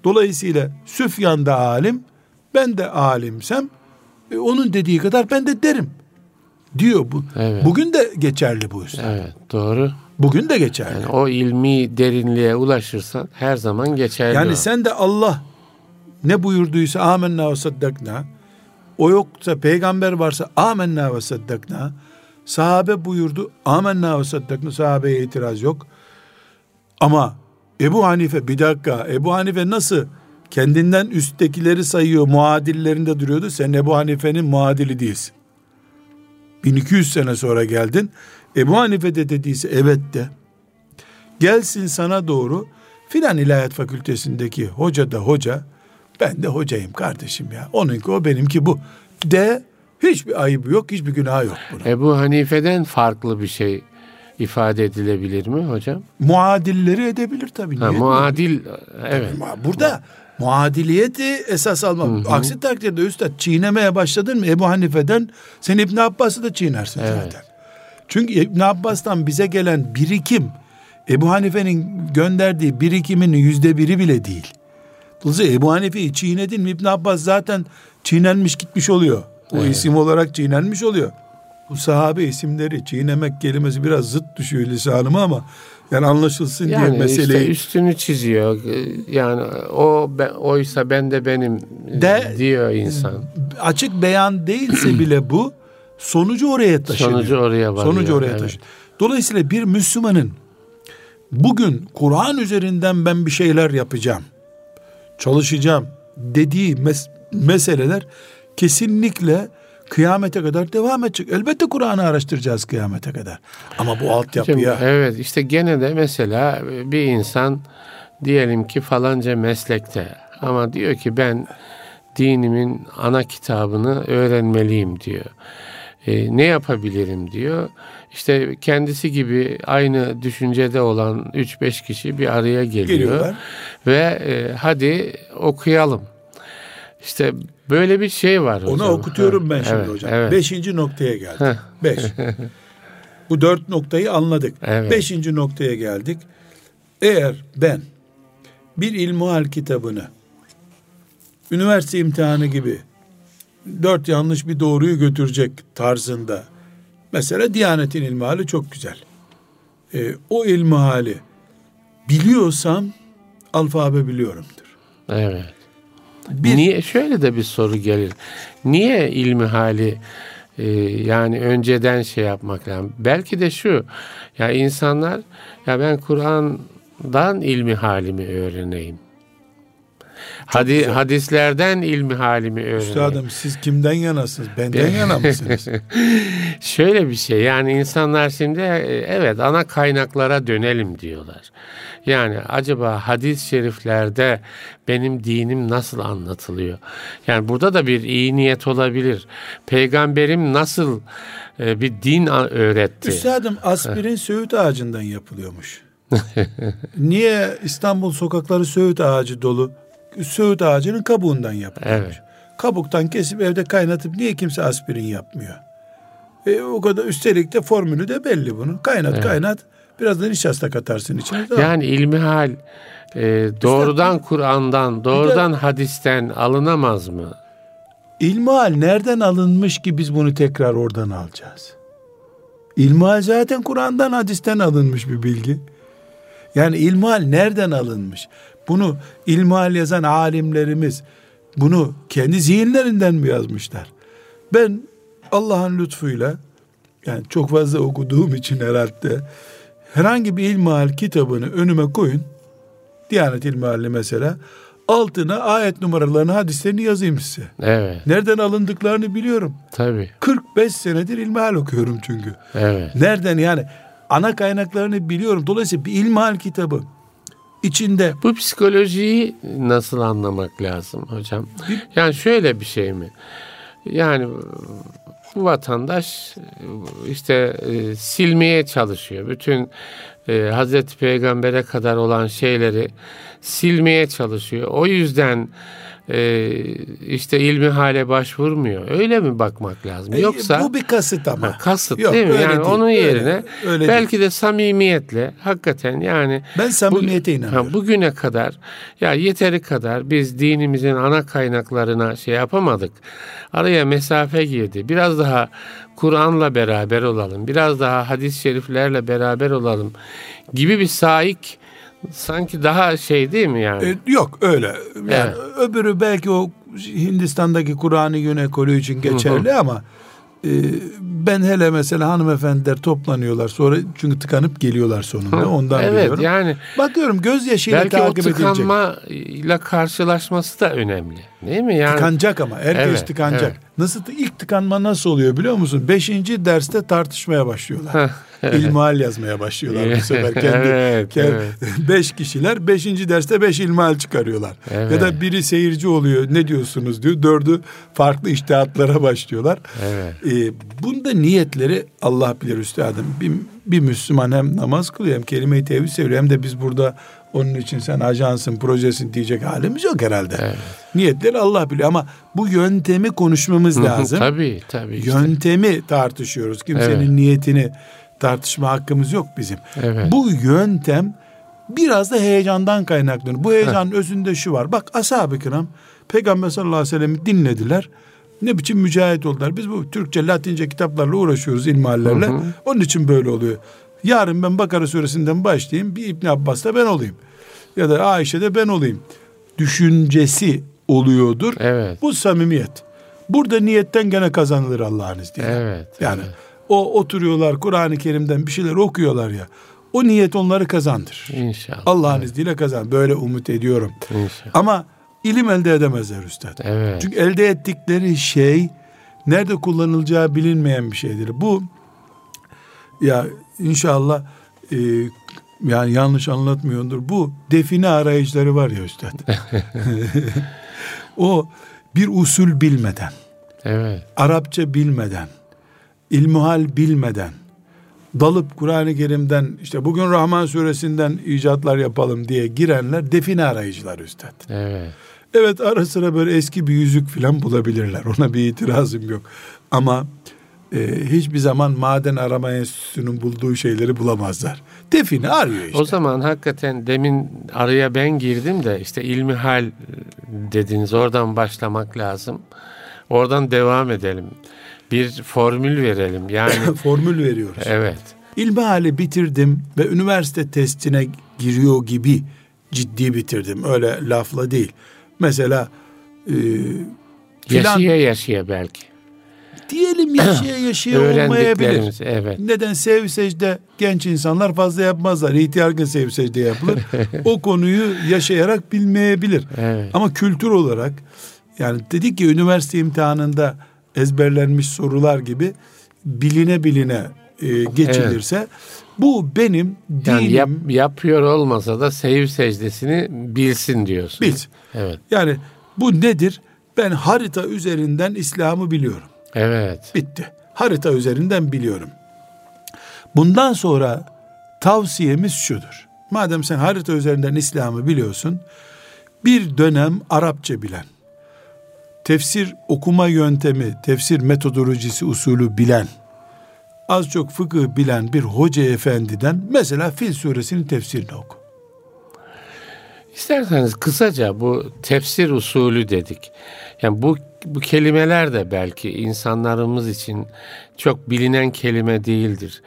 Dolayısıyla Süfyan da alim, ben de alimsem e, onun dediği kadar ben de derim diyor bu. Evet. Bugün de geçerli bu üstad. Evet, doğru. Bugün de geçerli. Yani o ilmi derinliğe ulaşırsan her zaman geçerli. Yani o. sen de Allah ne buyurduysa amenna ve saddakna. O yoksa peygamber varsa amenna ve saddakna. Sahabe buyurdu amenna ve saddakna. Sahabeye itiraz yok. Ama Ebu Hanife bir dakika Ebu Hanife nasıl kendinden üsttekileri sayıyor muadillerinde duruyordu. Sen Ebu Hanife'nin muadili değilsin. 1200 sene sonra geldin. Ebu Hanife de dediyse evet de. Gelsin sana doğru filan ilahiyat fakültesindeki hoca da hoca ben de hocayım kardeşim ya. Onunki o benimki bu. De hiçbir ayıbı yok, hiçbir günah yok bunun. Ebu Hanife'den farklı bir şey ifade edilebilir mi hocam? Muadilleri edebilir tabii. Ha, muadil, evet. Tabii, burada muadiliyeti esas almak. Hı hı. Aksi takdirde üstad çiğnemeye başladın mı Ebu Hanife'den sen İbn Abbas'ı da çiğnersin evet. zaten. Çünkü İbn Abbas'tan bize gelen birikim Ebu Hanife'nin gönderdiği birikiminin yüzde biri bile değil. Dolayısıyla Ebu Hanife'yi çiğnedin mi İbn Abbas zaten çiğnenmiş gitmiş oluyor. O evet. isim olarak çiğnenmiş oluyor. Bu sahabe isimleri çiğnemek kelimesi biraz zıt düşüyor lisanıma ama yani anlaşılsın yani diye meseleyi. Işte üstünü çiziyor. Yani o oysa ben de benim de, diyor insan. Açık beyan değilse bile bu sonucu oraya taşıyor. Sonucu oraya varıyor. Sonucu oraya evet. taşıyor. Dolayısıyla bir Müslümanın bugün Kur'an üzerinden ben bir şeyler yapacağım, çalışacağım dediği mes- meseleler kesinlikle kıyamete kadar devam edecek. Elbette Kur'an'ı araştıracağız kıyamete kadar. Ama bu altyapıya... Evet işte gene de mesela bir insan diyelim ki falanca meslekte ama diyor ki ben dinimin ana kitabını öğrenmeliyim diyor. E, ne yapabilirim diyor. İşte kendisi gibi aynı düşüncede olan 3-5 kişi bir araya geliyor. Geliyorlar. Ve e, hadi okuyalım. İşte böyle bir şey var hocam. Onu okutuyorum ben şimdi evet, hocam. Evet. Beşinci noktaya geldik. Beş. Bu dört noktayı anladık. Evet. Beşinci noktaya geldik. Eğer ben bir ilmuhal kitabını üniversite imtihanı gibi dört yanlış bir doğruyu götürecek tarzında mesela Diyanet'in ilmihali çok güzel. Ee, o ilmihali biliyorsam alfabe biliyorumdur. Evet. Bir, Niye şöyle de bir soru gelir. Niye ilmi hali e, yani önceden şey yapmak lazım? Belki de şu. Ya insanlar ya ben Kur'an'dan ilmi halimi öğreneyim. Hadi, güzel. hadislerden ilmi halimi öğreneyim. Üstadım siz kimden yanasınız? Benden yana mısınız? Şöyle bir şey yani insanlar şimdi e, evet ana kaynaklara dönelim diyorlar. Yani acaba hadis-i şeriflerde benim dinim nasıl anlatılıyor? Yani burada da bir iyi niyet olabilir. Peygamberim nasıl e, bir din öğretti? Üstadım aspirin söğüt ağacından yapılıyormuş. Niye İstanbul sokakları söğüt ağacı dolu? Söğüt ağacının kabuğundan yapılıyormuş. Evet. Kabuktan kesip evde kaynatıp niye kimse aspirin yapmıyor? E, o kadar üstelik de formülü de belli bunun. Kaynat evet. kaynat Biraz da nişasta katarsın içine. Tamam. Yani ilmihal e, doğrudan işte, Kur'an'dan, doğrudan de, hadisten alınamaz mı? İlmihal nereden alınmış ki biz bunu tekrar oradan alacağız? İlmihal zaten Kur'an'dan, hadisten alınmış bir bilgi. Yani ilmihal nereden alınmış? Bunu ilmihal yazan alimlerimiz bunu kendi zihinlerinden mi yazmışlar? Ben Allah'ın lütfuyla yani çok fazla okuduğum için herhalde herhangi bir ilmihal kitabını önüme koyun. Diyanet İlmihali mesela. Altına ayet numaralarını, hadislerini yazayım size. Evet. Nereden alındıklarını biliyorum. Tabii. 45 senedir ilmihal okuyorum çünkü. Evet. Nereden yani ana kaynaklarını biliyorum. Dolayısıyla bir ilmihal kitabı içinde. Bu psikolojiyi nasıl anlamak lazım hocam? Yani şöyle bir şey mi? Yani bu vatandaş işte e, silmeye çalışıyor. Bütün e, Hazreti Peygamber'e kadar olan şeyleri silmeye çalışıyor. O yüzden e, işte ilmi hale başvurmuyor. Öyle mi bakmak lazım? E, Yoksa bu bir kasıt ama. Ha, kasıt Yok, değil mi? Yani değil, onun yerine öyle, öyle belki değil. de samimiyetle hakikaten yani ben samimiyete bu, inanıyorum. Ha, bugüne kadar ya yeteri kadar biz dinimizin ana kaynaklarına şey yapamadık. Araya mesafe girdi. Biraz daha Kur'an'la beraber olalım. Biraz daha hadis-i şeriflerle beraber olalım gibi bir saik sanki daha şey değil mi yani? E, yok öyle. Yani evet. öbürü belki o Hindistan'daki Kur'an-ı Gün ekolü için geçerli Hı-hı. ama e, ben hele mesela hanımefendiler toplanıyorlar sonra çünkü tıkanıp geliyorlar sonunda Hı, ondan evet, biliyorum. yani bakıyorum gözyaşıyla takip edilecek. Belki o tıkanmayla karşılaşması da önemli. Değil mi? Yani, tıkanacak ama herkes evet, tıkanacak. Evet. Nasıl ilk tıkanma nasıl oluyor biliyor musun? Beşinci derste tartışmaya başlıyorlar. ilmihal yazmaya başlıyorlar bu sefer. Kendi, evet, kendi evet. beş kişiler beşinci derste beş ilmihal çıkarıyorlar. Evet. Ya da biri seyirci oluyor ne diyorsunuz diyor. Dördü farklı iştihatlara başlıyorlar. Evet. Ee, bunda niyetleri Allah bilir üstadım. Bir, bir Müslüman hem namaz kılıyor hem kelime-i tevhid seviyor hem de biz burada onun için sen ajansın, projesin diyecek halimiz yok herhalde. Evet. Niyetleri Allah biliyor ama bu yöntemi konuşmamız lazım. tabii, tabii. Işte. Yöntemi tartışıyoruz. Kimsenin evet. niyetini tartışma hakkımız yok bizim. Evet. Bu yöntem biraz da heyecandan kaynaklanıyor. Bu heyecanın özünde şu var. Bak ashab-ı kiram Peygamber sallallahu aleyhi ve sellem'i dinlediler. Ne biçim mücahit oldular. Biz bu Türkçe, Latince kitaplarla uğraşıyoruz ilmihallerle. Onun için böyle oluyor. Yarın ben Bakara suresinden başlayayım. Bir İbn Abbas'ta ben olayım. Ya da Ayşe'de ben olayım. Düşüncesi oluyordur. Evet. Bu samimiyet. Burada niyetten gene kazanılır Allah'ın izniyle. Evet. Yani evet. o oturuyorlar Kur'an-ı Kerim'den bir şeyler okuyorlar ya. O niyet onları kazandır. İnşallah. Allah'ın evet. izniyle kazan. Böyle umut ediyorum. İnşallah. Ama ilim elde edemezler üstad. Evet. Çünkü elde ettikleri şey nerede kullanılacağı bilinmeyen bir şeydir. Bu ya inşallah e, yani yanlış anlatmıyordur. Bu define arayışları var ya üstad. o bir usul bilmeden, evet. Arapça bilmeden, ilmuhal bilmeden, dalıp Kur'an-ı Kerim'den işte bugün Rahman suresinden icatlar yapalım diye girenler define arayıcılar üstad. Evet. Evet ara sıra böyle eski bir yüzük falan bulabilirler. Ona bir itirazım yok. Ama e, hiçbir zaman maden arama enstitüsünün bulduğu şeyleri bulamazlar. Define arıyor işte. O zaman hakikaten demin araya ben girdim de işte ilmi hal dediniz oradan başlamak lazım. Oradan devam edelim. Bir formül verelim. Yani formül veriyoruz. Evet. İlmi hali bitirdim ve üniversite testine giriyor gibi ciddi bitirdim. Öyle lafla değil. Mesela e, filan, yaşaya yaşaya belki. Diyelim yaşaya yaşaya olmayabilir. Evet. Neden sev secde genç insanlar fazla yapmazlar. İhtiyarken sev secde yapılır. o konuyu yaşayarak bilmeyebilir. Evet. Ama kültür olarak yani dedik ki üniversite imtihanında ezberlenmiş sorular gibi biline biline e, geçilirse evet. bu benim dinim. Yani yap, yapıyor olmasa da sev secdesini bilsin diyorsun. Bilsin. Evet. Yani bu nedir? Ben harita üzerinden İslam'ı biliyorum. Evet. Bitti. Harita üzerinden biliyorum. Bundan sonra tavsiyemiz şudur. Madem sen harita üzerinden İslam'ı biliyorsun, bir dönem Arapça bilen, tefsir okuma yöntemi, tefsir metodolojisi usulü bilen, az çok fıkıh bilen bir hoca efendiden mesela Fil suresinin tefsirini oku. İsterseniz kısaca bu tefsir usulü dedik. Yani bu bu kelimeler de belki insanlarımız için çok bilinen kelime değildir.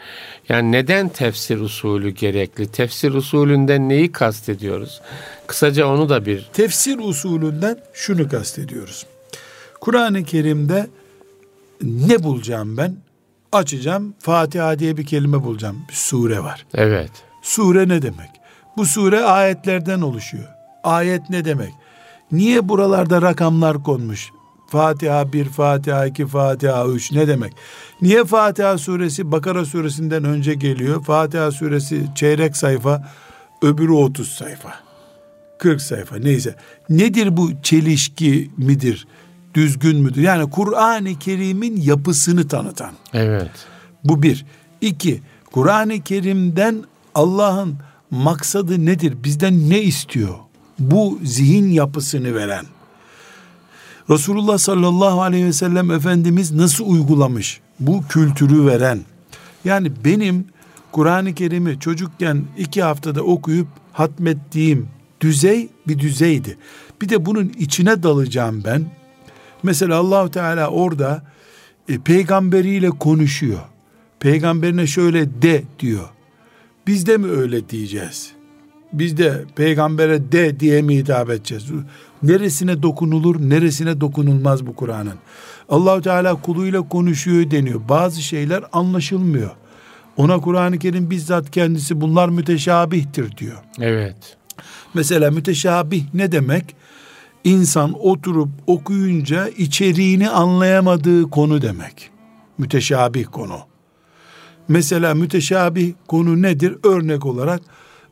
Yani neden tefsir usulü gerekli? Tefsir usulünden neyi kastediyoruz? Kısaca onu da bir... Tefsir usulünden şunu kastediyoruz. Kur'an-ı Kerim'de ne bulacağım ben? Açacağım, Fatiha diye bir kelime bulacağım. Bir sure var. Evet. Sure ne demek? Bu sure ayetlerden oluşuyor. Ayet ne demek? Niye buralarda rakamlar konmuş? Fatiha 1, Fatiha 2, Fatiha 3 ne demek? Niye Fatiha suresi Bakara suresinden önce geliyor? Fatiha suresi çeyrek sayfa, öbürü 30 sayfa. 40 sayfa neyse. Nedir bu çelişki midir? Düzgün müdür? Yani Kur'an-ı Kerim'in yapısını tanıtan. Evet. Bu bir. İki, Kur'an-ı Kerim'den Allah'ın maksadı nedir? Bizden ne istiyor? Bu zihin yapısını veren. Resulullah sallallahu aleyhi ve sellem Efendimiz nasıl uygulamış? Bu kültürü veren. Yani benim Kur'an-ı Kerim'i çocukken iki haftada okuyup hatmettiğim düzey bir düzeydi. Bir de bunun içine dalacağım ben. Mesela Allahu Teala orada e, peygamberiyle konuşuyor. Peygamberine şöyle de diyor. Biz de mi öyle diyeceğiz? Biz de peygambere de diye mi hitap edeceğiz? Neresine dokunulur, neresine dokunulmaz bu Kur'an'ın? Allahu Teala kuluyla konuşuyor deniyor. Bazı şeyler anlaşılmıyor. Ona Kur'an-ı Kerim bizzat kendisi bunlar müteşabihtir diyor. Evet. Mesela müteşabih ne demek? İnsan oturup okuyunca içeriğini anlayamadığı konu demek. Müteşabih konu. Mesela müteşabih konu nedir? Örnek olarak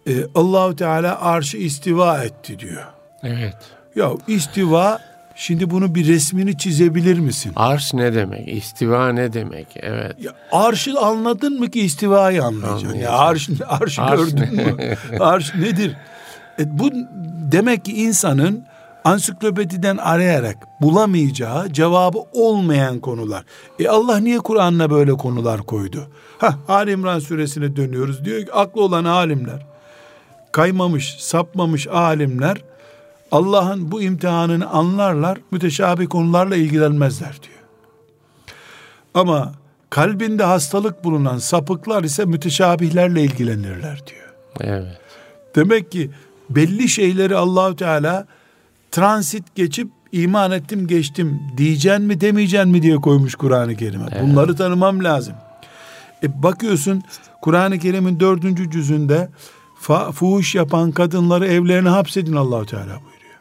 e, Allahu Teala arşı istiva etti diyor. Evet. Ya istiva şimdi bunu bir resmini çizebilir misin? Arş ne demek? İstiva ne demek? Evet. Ya arşı anladın mı ki istivayı anlayacaksın? Ya arş, arş, arş gördün mü? arş nedir? E, bu demek ki insanın ansiklopediden arayarak bulamayacağı cevabı olmayan konular. E Allah niye Kur'an'la böyle konular koydu? Ha Ali İmran suresine dönüyoruz. Diyor ki aklı olan alimler, kaymamış, sapmamış alimler Allah'ın bu imtihanını anlarlar, müteşabih konularla ilgilenmezler diyor. Ama kalbinde hastalık bulunan sapıklar ise müteşabihlerle ilgilenirler diyor. Evet. Demek ki belli şeyleri Allahü Teala transit geçip iman ettim geçtim diyeceksin mi demeyeceksin mi diye koymuş Kur'an-ı Kerim'e. Evet. Bunları tanımam lazım. E bakıyorsun Kur'an-ı Kerim'in dördüncü cüzünde fuhuş yapan kadınları evlerine hapsedin Allahu Teala buyuruyor.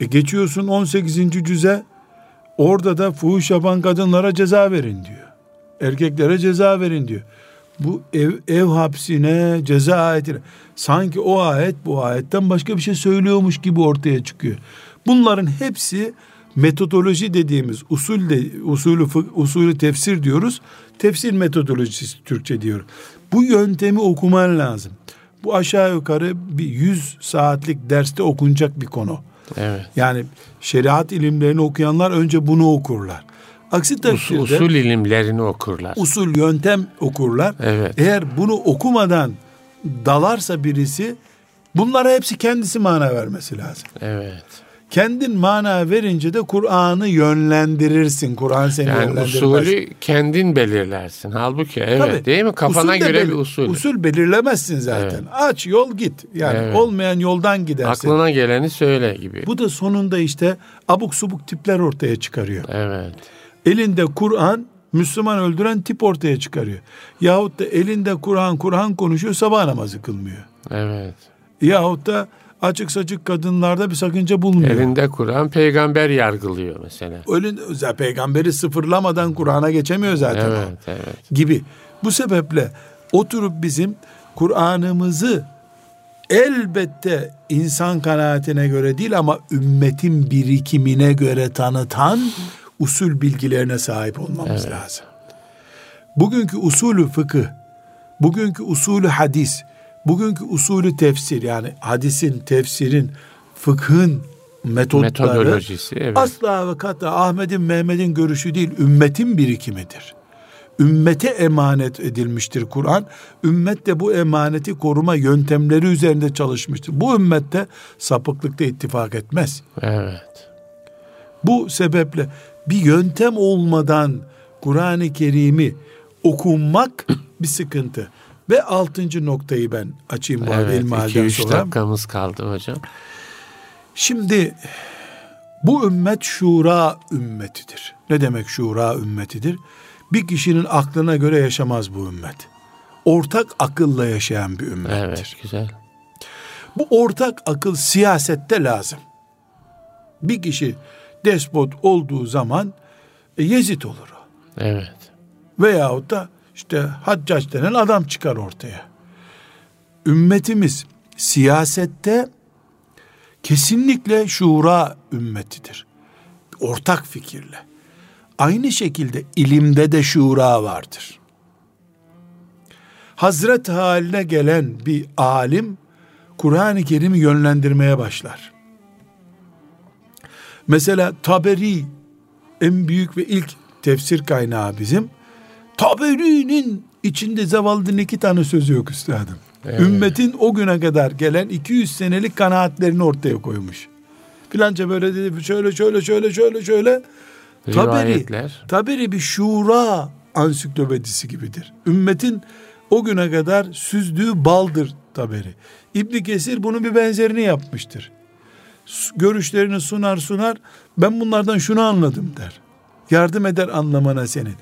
E geçiyorsun 18. cüze orada da fuhuş yapan kadınlara ceza verin diyor. Erkeklere ceza verin diyor. Bu ev, ev hapsine ceza ayetine sanki o ayet bu ayetten başka bir şey söylüyormuş gibi ortaya çıkıyor. Bunların hepsi metodoloji dediğimiz usul de usulü usulü tefsir diyoruz. Tefsir metodolojisi Türkçe diyor. Bu yöntemi okuman lazım. Bu aşağı yukarı bir 100 saatlik derste okunacak bir konu. Evet. Yani şeriat ilimlerini okuyanlar önce bunu okurlar. Aksi takdirde usul, usul ilimlerini okurlar. Usul yöntem okurlar. Evet. Eğer bunu okumadan dalarsa birisi bunlara hepsi kendisi mana vermesi lazım. Evet. Kendin mana verince de Kur'an'ı yönlendirirsin. Kur'an seni yani yönlendirmez. usulü kendin belirlersin. Halbuki evet Tabii, değil mi? Kafana göre belir, bir usul. Usul belirlemezsin zaten. Evet. Aç yol git. Yani evet. olmayan yoldan gidersin. Aklına geleni söyle gibi. Bu da sonunda işte abuk subuk tipler ortaya çıkarıyor. Evet. Elinde Kur'an Müslüman öldüren tip ortaya çıkarıyor. Yahut da elinde Kur'an Kur'an konuşuyor sabah namazı kılmıyor. Evet. Yahut da açık saçık kadınlarda bir sakınca bulmuyor. Elinde Kur'an peygamber yargılıyor mesela. Elinde peygamberi sıfırlamadan Kur'an'a geçemiyor zaten. Evet, o. evet. Gibi. Bu sebeple oturup bizim Kur'an'ımızı elbette insan kanaatine göre değil ama ümmetin birikimine göre tanıtan usul bilgilerine sahip olmamız evet. lazım. Bugünkü usulü fıkıh, bugünkü usulü hadis, bugünkü usulü tefsir yani hadisin, tefsirin, fıkhın metodolojisi evet. asla ve kata Ahmet'in Mehmet'in görüşü değil ümmetin birikimidir. Ümmete emanet edilmiştir Kur'an. Ümmet de bu emaneti koruma yöntemleri üzerinde çalışmıştır. Bu ümmette sapıklıkta ittifak etmez. Evet. Bu sebeple bir yöntem olmadan Kur'an-ı Kerim'i okunmak bir sıkıntı. Ve altıncı noktayı ben açayım bu evet, ilmihalden iki, sonra. dakikamız kaldı hocam. Şimdi bu ümmet şura ümmetidir. Ne demek şura ümmetidir? Bir kişinin aklına göre yaşamaz bu ümmet. Ortak akılla yaşayan bir ümmettir. Evet, güzel. Bu ortak akıl siyasette lazım. Bir kişi despot olduğu zaman e, Yezid olur o. Evet. Veyahut da işte Haccac denen adam çıkar ortaya. Ümmetimiz siyasette kesinlikle şura ümmetidir. Ortak fikirle. Aynı şekilde ilimde de şura vardır. Hazret haline gelen bir alim Kur'an-ı Kerim'i yönlendirmeye başlar Mesela Taberi en büyük ve ilk tefsir kaynağı bizim. Taberi'nin içinde zavallının iki tane sözü yok üstadım. Evet. Ümmetin o güne kadar gelen 200 senelik kanaatlerini ortaya koymuş. Filanca böyle dedi şöyle şöyle şöyle şöyle şöyle. Taberi, Taberi bir şura ansiklopedisi gibidir. Ümmetin o güne kadar süzdüğü baldır Taberi. İbn Kesir bunun bir benzerini yapmıştır. Görüşlerini sunar sunar. Ben bunlardan şunu anladım der. Yardım eder anlamana senin.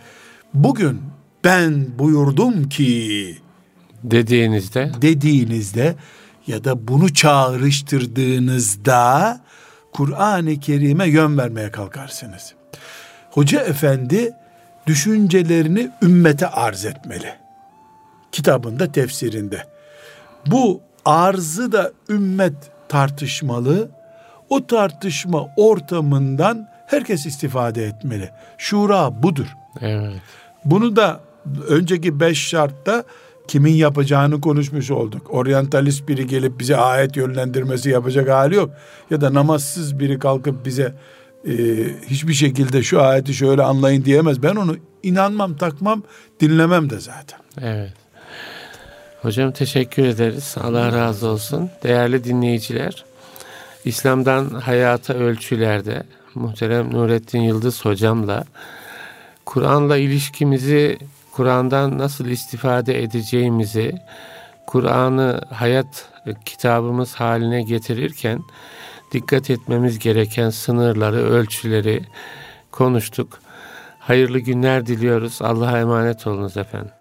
Bugün ben buyurdum ki dediğinizde dediğinizde ya da bunu çağrıştırdığınızda Kur'an-ı Kerim'e yön vermeye kalkarsınız. Hoca efendi düşüncelerini ümmete arz etmeli. Kitabında, tefsirinde. Bu arzı da ümmet tartışmalı. O tartışma ortamından herkes istifade etmeli. Şura budur. Evet. Bunu da önceki beş şartta kimin yapacağını konuşmuş olduk. Oryantalist biri gelip bize ayet yönlendirmesi yapacak hali yok. Ya da namazsız biri kalkıp bize e, hiçbir şekilde şu ayeti şöyle anlayın diyemez. Ben onu inanmam, takmam, dinlemem de zaten. Evet. Hocam teşekkür ederiz. Allah razı olsun. Değerli dinleyiciler, İslam'dan hayata ölçülerde muhterem Nurettin Yıldız hocamla Kur'an'la ilişkimizi Kur'an'dan nasıl istifade edeceğimizi Kur'an'ı hayat kitabımız haline getirirken dikkat etmemiz gereken sınırları, ölçüleri konuştuk. Hayırlı günler diliyoruz. Allah'a emanet olunuz efendim.